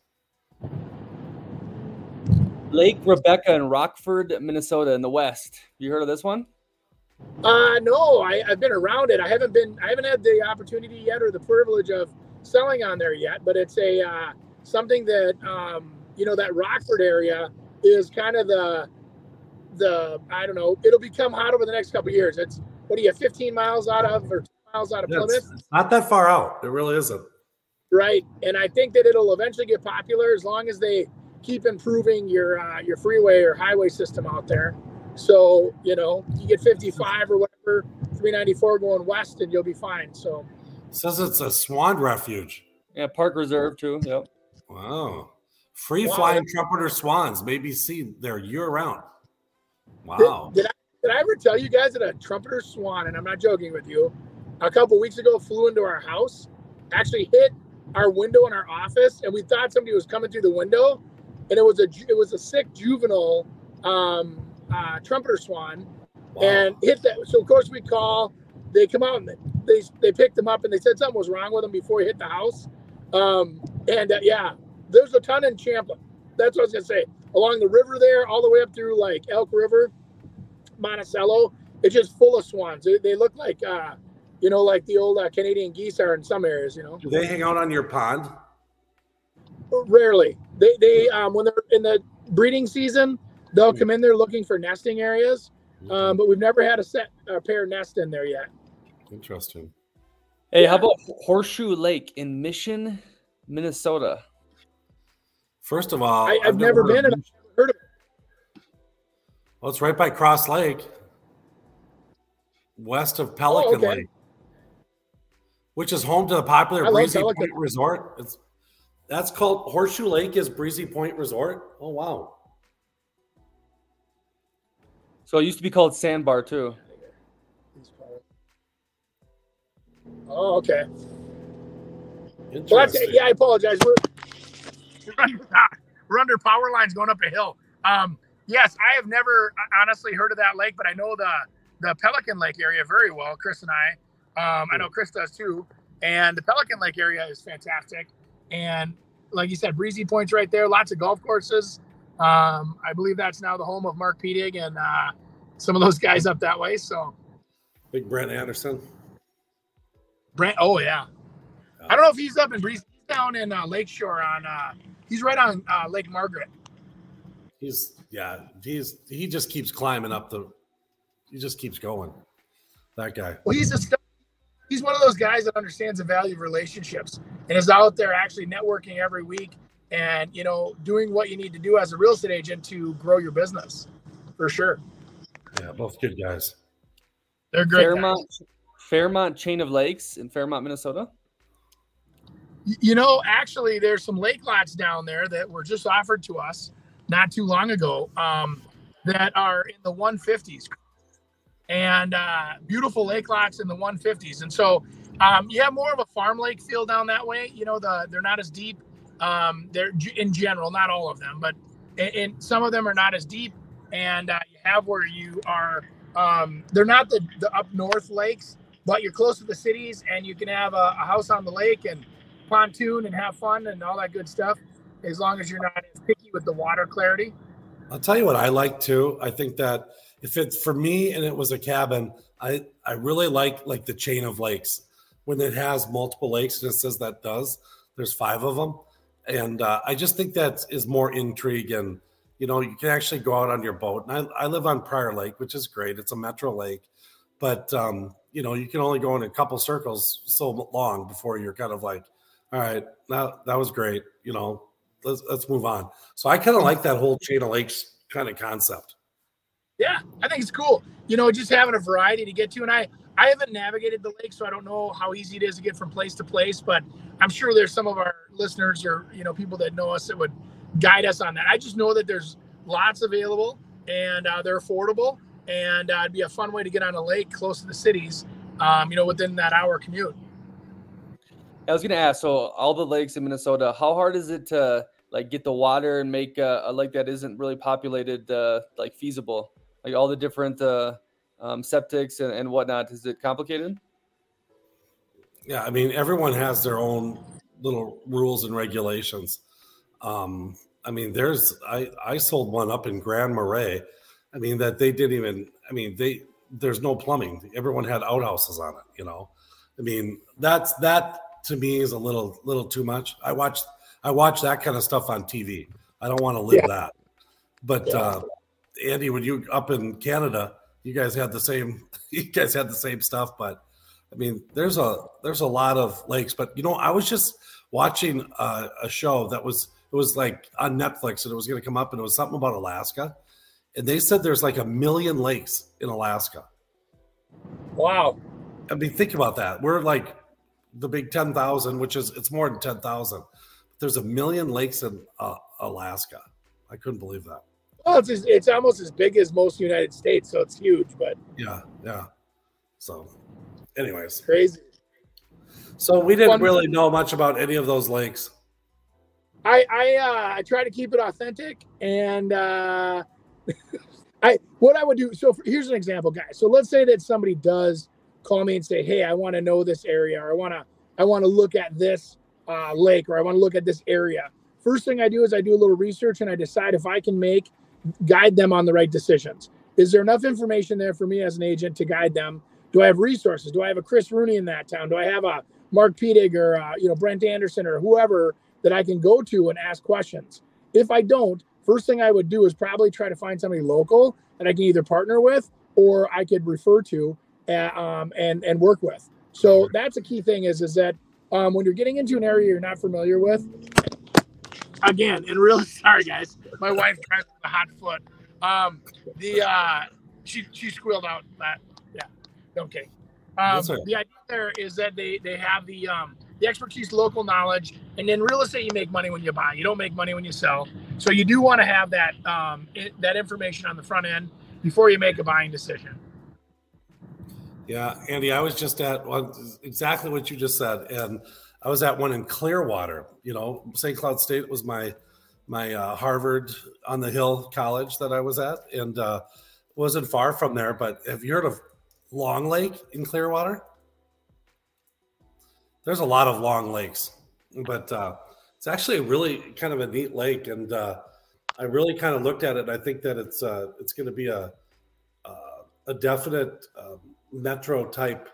Lake Rebecca in Rockford, Minnesota, in the west. You heard of this one? Uh, no, I, I've been around it. I haven't been, I haven't had the opportunity yet or the privilege of selling on there yet. But it's a uh, something that um, you know that Rockford area is kind of the the I don't know. It'll become hot over the next couple of years. It's what are you, 15 miles out of or miles out of Yeah, Plymouth, not that far out. It really isn't. right? And I think that it'll eventually get popular as long as they keep improving your uh, your freeway or highway system out there. So you know, you get 55 or whatever, 394 going west, and you'll be fine. So It says it's a swan refuge. Yeah, Park Reserve too. Yep. Wow. Free Wow. flying trumpeter swans may be seen there year round. did, Wow. did I did I ever tell you guys that a trumpeter swan, and I'm not joking with you, a couple weeks ago flew into our house, actually hit our window in our office, and we thought somebody was coming through the window, and it was a it was a sick juvenile um, uh, trumpeter swan, Wow. and hit that. So of course we call. They come out and they they, picked him up and they said something was wrong with him before he hit the house. Um, and uh, yeah, there's a ton in Champlin. That's what I was gonna say. Along the river there, all the way up through like Elk River, Monticello, it's just full of swans. They, they look like uh, you know, like the old uh, Canadian geese are in some areas. You know, Do they hang out on your pond? rarely. They they um, when they're in the breeding season, they'll come in there looking for nesting areas. Um, but we've never had a set a pair nest in there yet. Interesting. Hey, how about Horseshoe Lake in Mission, Minnesota? First of all, I, I've, never heard been and I've never heard of it. Well, it's right by Cross Lake, west of Pelican Oh, okay. Lake, which is home to the popular I Breezy Point Resort. It's that's called Horseshoe Lake is Breezy Point Resort. Oh wow. So it used to be called Sandbar too. Oh, okay. Well, that's, yeah, I apologize. We're, we're, under, we're under power lines going up a hill. Um, yes, I have never uh, honestly heard of that lake, but I know the the Pelican Lake area very well. Chris and I, um, I know Chris does too. And the Pelican Lake area is fantastic. And like you said, Breezy Point's right there. Lots of golf courses. Um, I believe that's now the home of Mark Pedig and uh, some of those guys up that way. So, Big Brent Anderson. Brent, oh yeah, I don't know if he's up in Breezy. He's down in uh, Lakeshore on. Uh, he's right on uh, Lake Margaret. He's yeah. He's he just keeps climbing up the. He just keeps going. That guy. Well, he's a he's one of those guys that understands the value of relationships and is out there actually networking every week and you know doing what you need to do as a real estate agent to grow your business for sure. Yeah, both good guys. They're great. Fairmont, guys. Fairmont Chain of Lakes in Fairmont, Minnesota. You know, actually, there's some lake lots down there that were just offered to us not too long ago um, that are in the 150s and uh, beautiful lake locks in the 150s. And so um, you have more of a farm lake feel down that way. You know, the they're not as deep. Um, they're in general, not all of them, but in, some of them are not as deep. And uh, you have where you are. Um, they're not the, the up north lakes, but you're close to the cities, and you can have a, a house on the lake and pontoon and have fun and all that good stuff, as long as you're not as picky with the water clarity. I'll tell you what I like too. I think that if it's for me and it was a cabin, I I really like like the chain of lakes when it has multiple lakes and it says that does. There's five of them, and uh, I just think that is more intrigue and you know you can actually go out on your boat. And I, I live on Prior Lake, which is great. It's a metro lake, but um, you know you can only go in a couple circles so long before you're kind of like, all right, that that was great. You know, let's let's move on. So I kind of like that whole chain of lakes kind of concept. Yeah, I think it's cool. You know, just having a variety to get to. And I, I haven't navigated the lake, so I don't know how easy it is to get from place to place. But I'm sure there's some of our listeners or you know people that know us that would guide us on that. I just know that there's lots available and uh, they're affordable, and uh, it'd be a fun way to get on a lake close to the cities. Um, you know, within that hour commute. I was gonna ask. So all the lakes in Minnesota, how hard is it to like get the water and make a, a lake that isn't really populated uh, like feasible? Like all the different uh, um, septics and, and whatnot? Is it complicated? Yeah, I mean, everyone has their own little rules and regulations. Um, I mean, there's I I sold one up in Grand Marais. I mean that they didn't even. I mean they there's no plumbing. Everyone had outhouses on it. You know, I mean that's that to me is a little little too much. I watch I watch that kind of stuff on TV. I don't want to live yeah. that. But yeah. uh, Andy, when you up in Canada, you guys had the same. You guys had the same stuff, but I mean, there's a there's a lot of lakes. But you know, I was just watching a, a show that was it was like on Netflix, and it was going to come up, and it was something about Alaska, and they said there's like a million lakes in Alaska. Wow. I mean, think about that. We're like the big ten thousand, which is it's more than ten thousand. There's a million lakes in uh, Alaska. I couldn't believe that. Well, it's it's almost as big as most United States, so it's huge. But yeah, yeah. So, anyways, crazy. So we didn't really know much about any of those lakes. I I uh, I try to keep it authentic, and uh, I what I would do. So for, here's an example, guys. So let's say that somebody does call me and say, "Hey, I want to know this area, or I want to I want to look at this uh, lake, or I want to look at this area." First thing I do is I do a little research and I decide if I can make guide them on the right decisions. Is there enough information there for me as an agent to guide them? Do I have resources? Do I have a Chris Rooney in that town? Do I have a Mark Pedig or uh, you know Brent Anderson or whoever that I can go to and ask questions? If I don't, first thing I would do is probably try to find somebody local that I can either partner with or I could refer to uh, um, and and work with. So that's a key thing is is that um, when you're getting into an area you're not familiar with, again, and really sorry guys, my wife with a hot foot. Um, the uh, she she squealed out that yeah, okay. Um, the idea there is that they they have the um, the expertise, local knowledge, and in real estate you make money when you buy. You don't make money when you sell. So you do want to have that um, it, that information on the front end before you make a buying decision. Yeah, Andy, I was just at well, exactly what you just said, and I was at one in Clearwater. You know, St. Cloud State was my my uh, Harvard on the Hill college that I was at, and uh, wasn't far from there. But have you heard of Long Lake in Clearwater? There's a lot of long lakes, but uh, it's actually a really kind of a neat lake, and uh, I really kind of looked at it. And I think that it's uh, it's going to be a uh, a definite um, metro type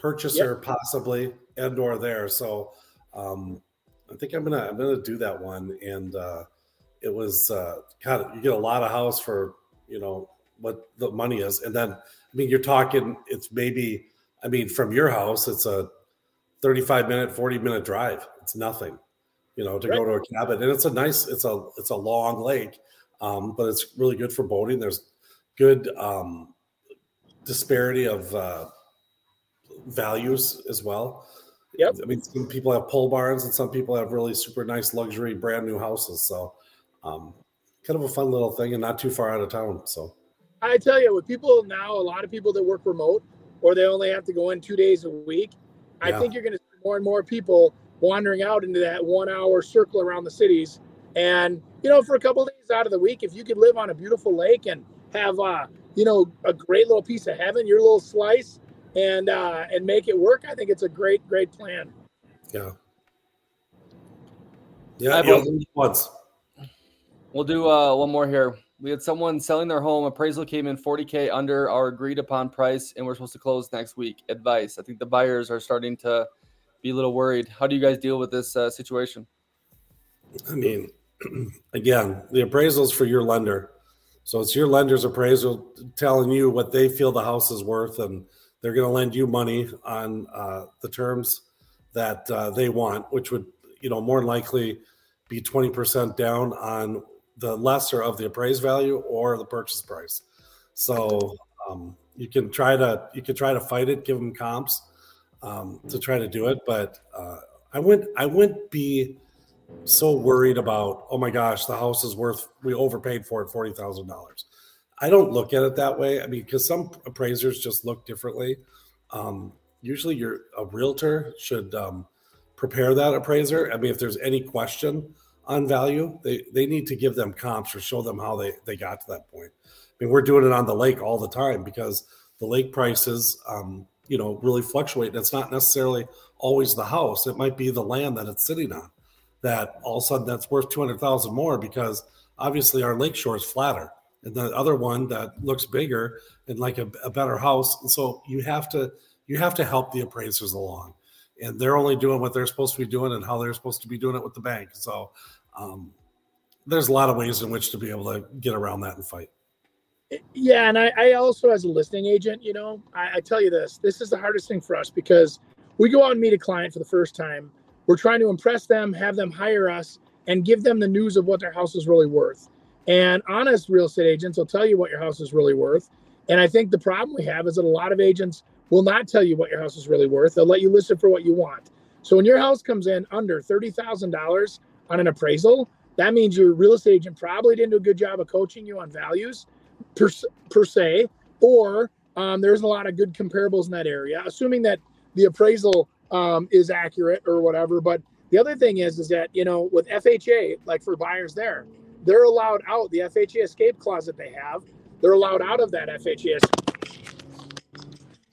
purchaser, yep. possibly and or there. So um, I think I'm gonna I'm gonna do that one, and uh, it was uh, God. You get a lot of house for you know what the money is, and then I mean you're talking. It's maybe I mean from your house, it's a 35 minute, 40 minute drive. It's nothing, you know, to right. go to a cabin, and it's a nice. It's a it's a long lake, um, but it's really good for boating. There's good um, disparity of uh, values as well. Yep. I mean, some people have pole barns and some people have really super nice luxury brand new houses. So, um, kind of a fun little thing and not too far out of town. So, I tell you, with people now, a lot of people that work remote or they only have to go in two days a week, I think you're going to see more and more people wandering out into that one hour circle around the cities. And, you know, for a couple of days out of the week, if you could live on a beautiful lake and have, uh, you know, a great little piece of heaven, your little slice, and uh, and make it work. I think it's a great, great plan. Yeah. Yeah. yeah once. We'll do uh, one more here. We had someone selling their home. Appraisal came in 40k under our agreed upon price, and we're supposed to close next week. Advice. I think the buyers are starting to be a little worried. How do you guys deal with this uh, situation? I mean, again, the appraisals for your lender. So it's your lender's appraisal telling you what they feel the house is worth, and they're going to lend you money on uh, the terms that uh, they want, which would, you know, more likely be 20% down on the lesser of the appraised value or the purchase price. So um, you can try to you can try to fight it, give them comps um, to try to do it, but uh, I wouldn't I wouldn't be so worried about oh my gosh the house is worth we overpaid for it forty thousand dollars. I don't look at it that way. I mean, because some appraisers just look differently. Um, usually, your a realtor should um, prepare that appraiser. I mean, if there's any question on value, they they need to give them comps or show them how they they got to that point. I mean, we're doing it on the lake all the time because the lake prices, um, you know, really fluctuate. And it's not necessarily always the house; it might be the land that it's sitting on. That all of a sudden that's worth two hundred thousand more because obviously our lake shore is flatter and the other one that looks bigger and like a, a better house. And so you have to you have to help the appraisers along, and they're only doing what they're supposed to be doing and how they're supposed to be doing it with the bank. So um, there's a lot of ways in which to be able to get around that and fight. Yeah, and I, I also, as a listing agent, you know, I, I tell you this: this is the hardest thing for us because we go out and meet a client for the first time. We're trying to impress them, have them hire us, and give them the news of what their house is really worth. And honest real estate agents will tell you what your house is really worth. And I think the problem we have is that a lot of agents will not tell you what your house is really worth. They'll let you list it for what you want. So when your house comes in under $30,000 on an appraisal, that means your real estate agent probably didn't do a good job of coaching you on values per, per se, or um, there's a lot of good comparables in that area, assuming that the appraisal um, is accurate or whatever. But the other thing is, is that, you know, with FHA, like for buyers there, they're allowed out. The FHA escape clause that they have, they're allowed out of that FHA.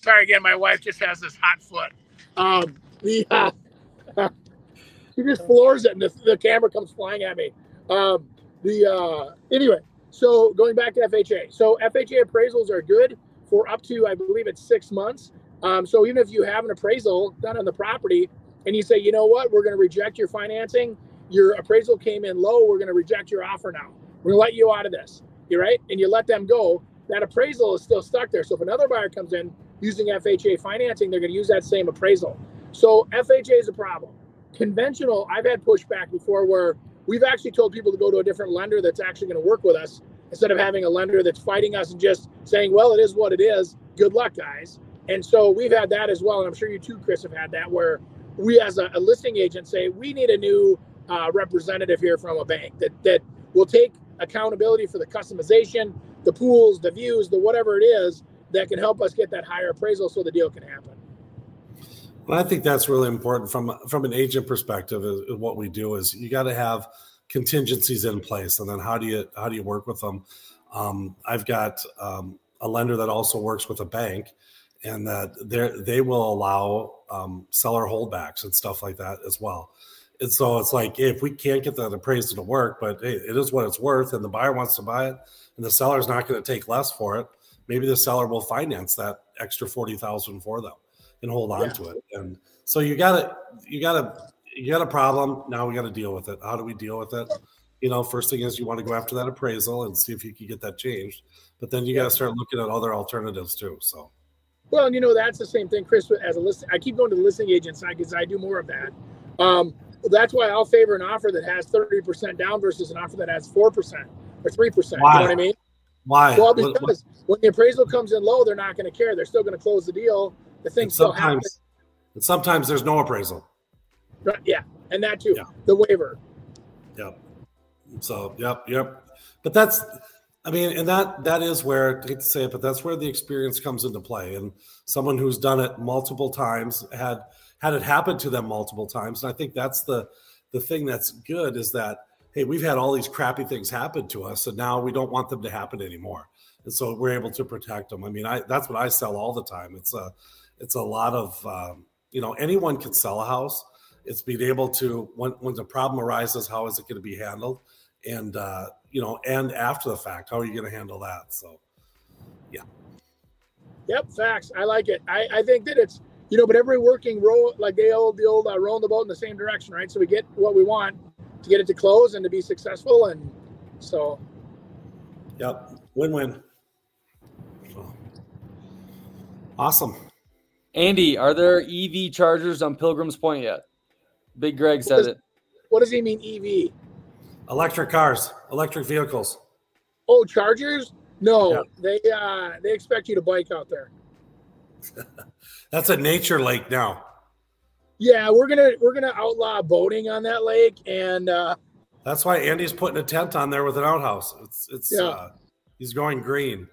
Sorry again, my wife just has this hot foot. Um, the uh, she just floors it, and the, the, camera comes flying at me. Um, the uh, anyway, so going back to FHA, so FHA appraisals are good for up to I believe it's six months. Um, so even if you have an appraisal done on the property and you say, you know what, we're going to reject your financing your appraisal came in low, we're going to reject your offer now. We're going to let you out of this. You're right. And you let them go. That appraisal is still stuck there. So if another buyer comes in using FHA financing, they're going to use that same appraisal. So FHA is a problem. Conventional, I've had pushback before where we've actually told people to go to a different lender that's actually going to work with us instead of having a lender that's fighting us and just saying, well, it is what it is. Good luck, guys. And so we've had that as well. And I'm sure you too, Chris, have had that where we as a, a listing agent say, we need a new uh, representative here from a bank that that will take accountability for the customization, the pools, the views, the whatever it is that can help us get that higher appraisal so the deal can happen. Well, I think that's really important from from an agent perspective. Is, is what we do is you got to have contingencies in place, and then how do you how do you work with them? Um, I've got um, a lender that also works with a bank, and that they they will allow um, seller holdbacks and stuff like that as well. And so it's like if we can't get that appraisal to work, but hey, it is what it's worth, and the buyer wants to buy it, and the seller's not going to take less for it. Maybe the seller will finance that extra forty thousand for them and hold on yeah. to it. And so you got to you got to you got a problem. Now we got to deal with it. How do we deal with it? You know, first thing is you want to go after that appraisal and see if you can get that changed. But then you got to start looking at other alternatives too. So. Well, and you know that's the same thing, Chris. As a list, I keep going to the listing agent side because I do more of that. Um, that's why I'll favor an offer that has thirty percent down versus an offer that has four percent or three percent. You know what I mean? Why? Well, because what, what? when the appraisal comes in low, they're not going to care. They're still going to close the deal. The thing still happens. And sometimes there's no appraisal. Right. Yeah, and that too. Yeah. The waiver. Yep. So yep, yep. But that's I mean, and that that is where I hate to say it, but that's where the experience comes into play. And someone who's done it multiple times had had it happen to them multiple times. And I think that's the the thing that's good is that hey, we've had all these crappy things happen to us, and now we don't want them to happen anymore. And so we're able to protect them. I mean, I that's what I sell all the time. It's a it's a lot of um, you know anyone can sell a house. It's being able to when when the problem arises, how is it going to be handled? And uh, you know, and after the fact, how are you going to handle that? So, yeah. Yep, facts. I like it. I, I think that it's you know, but every working row like they old the old uh, rowing the boat in the same direction, right? So we get what we want to get it to close and to be successful, and so. Yep, win-win. Awesome. Andy, are there EV chargers on Pilgrim's Point yet? Big Greg said does, it. What does he mean EV? Electric cars, electric vehicles. Oh, chargers? No, yeah. they uh they expect you to bike out there. That's a nature lake now. Yeah, we're gonna we're gonna outlaw boating on that lake, and uh that's why Andy's putting a tent on there with an outhouse. It's it's yeah. uh, he's going green.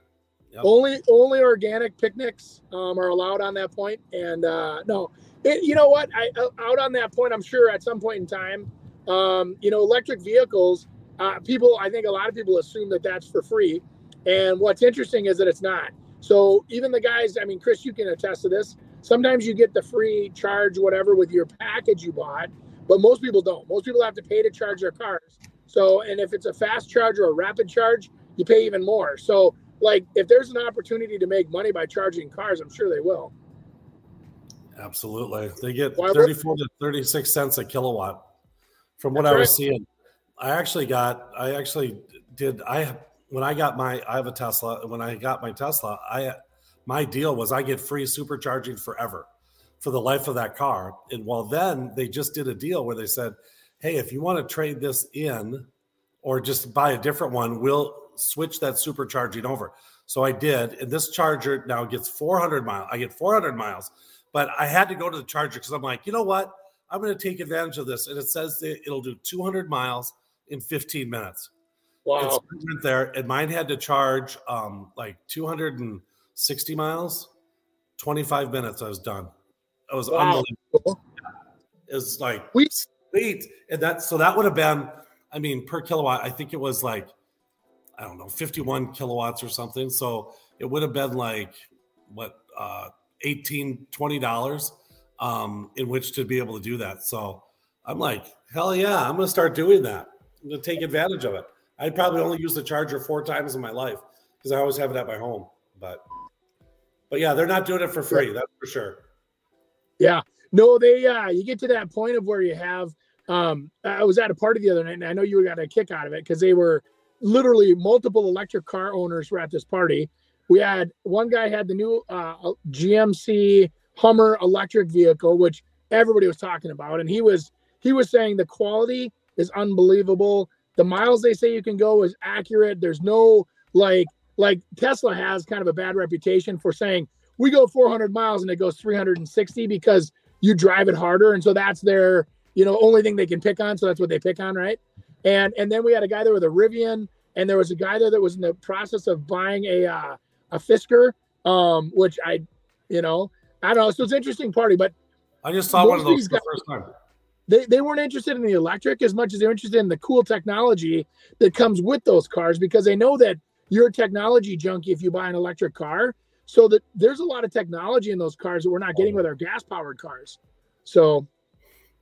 Yep. Only only organic picnics um, are allowed on that point, and uh, no, it, you know what? I out on that point, I'm sure at some point in time um, you know, electric vehicles, uh, people, I think a lot of people assume that that's for free. And what's interesting is that it's not. So even the guys, I mean, Chris, you can attest to this. Sometimes you get the free charge, whatever, with your package you bought, but most people don't. Most people have to pay to charge their cars. So, and if it's a fast charge or a rapid charge, you pay even more. So, like, if there's an opportunity to make money by charging cars, I'm sure they will. Absolutely. They get 34 to 36 cents a kilowatt from what That's I was right. seeing. I actually got, I actually did, I, when I got my, I have a Tesla. When I got my Tesla, I, my deal was I get free supercharging forever for the life of that car. And while then they just did a deal where they said, Hey, if you want to trade this in or just buy a different one, we'll switch that supercharging over. So I did. And this charger now gets 400 miles. I get 400 miles, but I had to go to the charger because I'm like, you know what? I'm going to take advantage of this. And it says that it'll do 200 miles in 15 minutes. Wow. And so I went there, and mine had to charge um, like 260 miles, 25 minutes. I was done. It was wow. unbelievable. It was like sweet. And that, so that would have been, I mean, per kilowatt, I think it was like, I don't know, 51 kilowatts or something. So it would have been like, what, uh, 18, 20 dollars um, in which to be able to do that. So I'm like, hell yeah, I'm going to start doing that. I'm going to take advantage of it. I probably only use the charger four times in my life because I always have it at my home. But, but yeah, they're not doing it for free. That's for sure. Yeah. No, they, uh, you get to that point of where you have, um, I was at a party the other night and I know you got a kick out of it because they were literally multiple electric car owners were at this party. We had one guy had the new uh, GMC Hummer electric vehicle, which everybody was talking about, and he was he was saying the quality is unbelievable. The miles they say you can go is accurate. There's no like like Tesla has kind of a bad reputation for saying we go 400 miles and it goes 360 because you drive it harder, and so that's their you know only thing they can pick on. So that's what they pick on, right? And and then we had a guy there with a Rivian, and there was a guy there that was in the process of buying a uh, a Fisker, um, which I, you know, I don't know. So it's an interesting party, but I just saw one of those for the first time. They, they weren't interested in the electric as much as they're interested in the cool technology that comes with those cars because they know that you're a technology junkie if you buy an electric car. So that there's a lot of technology in those cars that we're not getting with our gas powered cars. So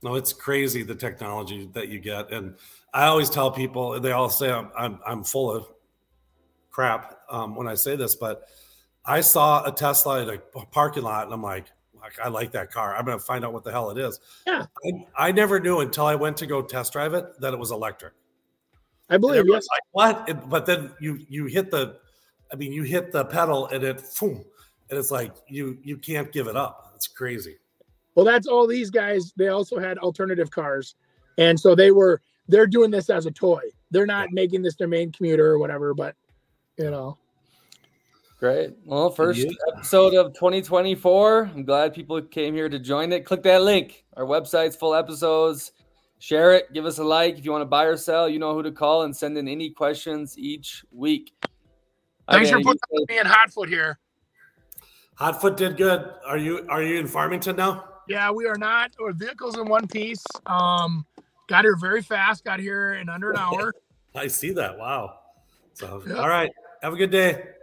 no, it's crazy the technology that you get. And I always tell people, they all say I'm, I'm, I'm full of crap um, when I say this, but I saw a Tesla in a parking lot and I'm like, like, I like that car. I'm going to find out what the hell it is. Yeah. I, I never knew until I went to go test drive it that it was electric. I believe yes. like, what? And- but then you you hit the, I mean, you hit the pedal and it, boom, and it's like you you can't give it up. It's crazy. Well, that's all these guys. They also had alternative cars, and so they were they're doing this as a toy. They're not making this their main commuter or whatever. But you know, Great. Well, first episode of 2024. I'm glad people came here to join it. Click that link. Our website's full episodes. Share it. Give us a like if you want to buy or sell. You know who to call and send in any questions each week. thanks for Okay, putting you- up with me and Hotfoot here. Hotfoot did good. Are you are you in Farmington now? Yeah, we are not. Our vehicles in one piece. Um, got here very fast. Got here in under an hour. I see that. Wow. So Yep. all right. Have a good day.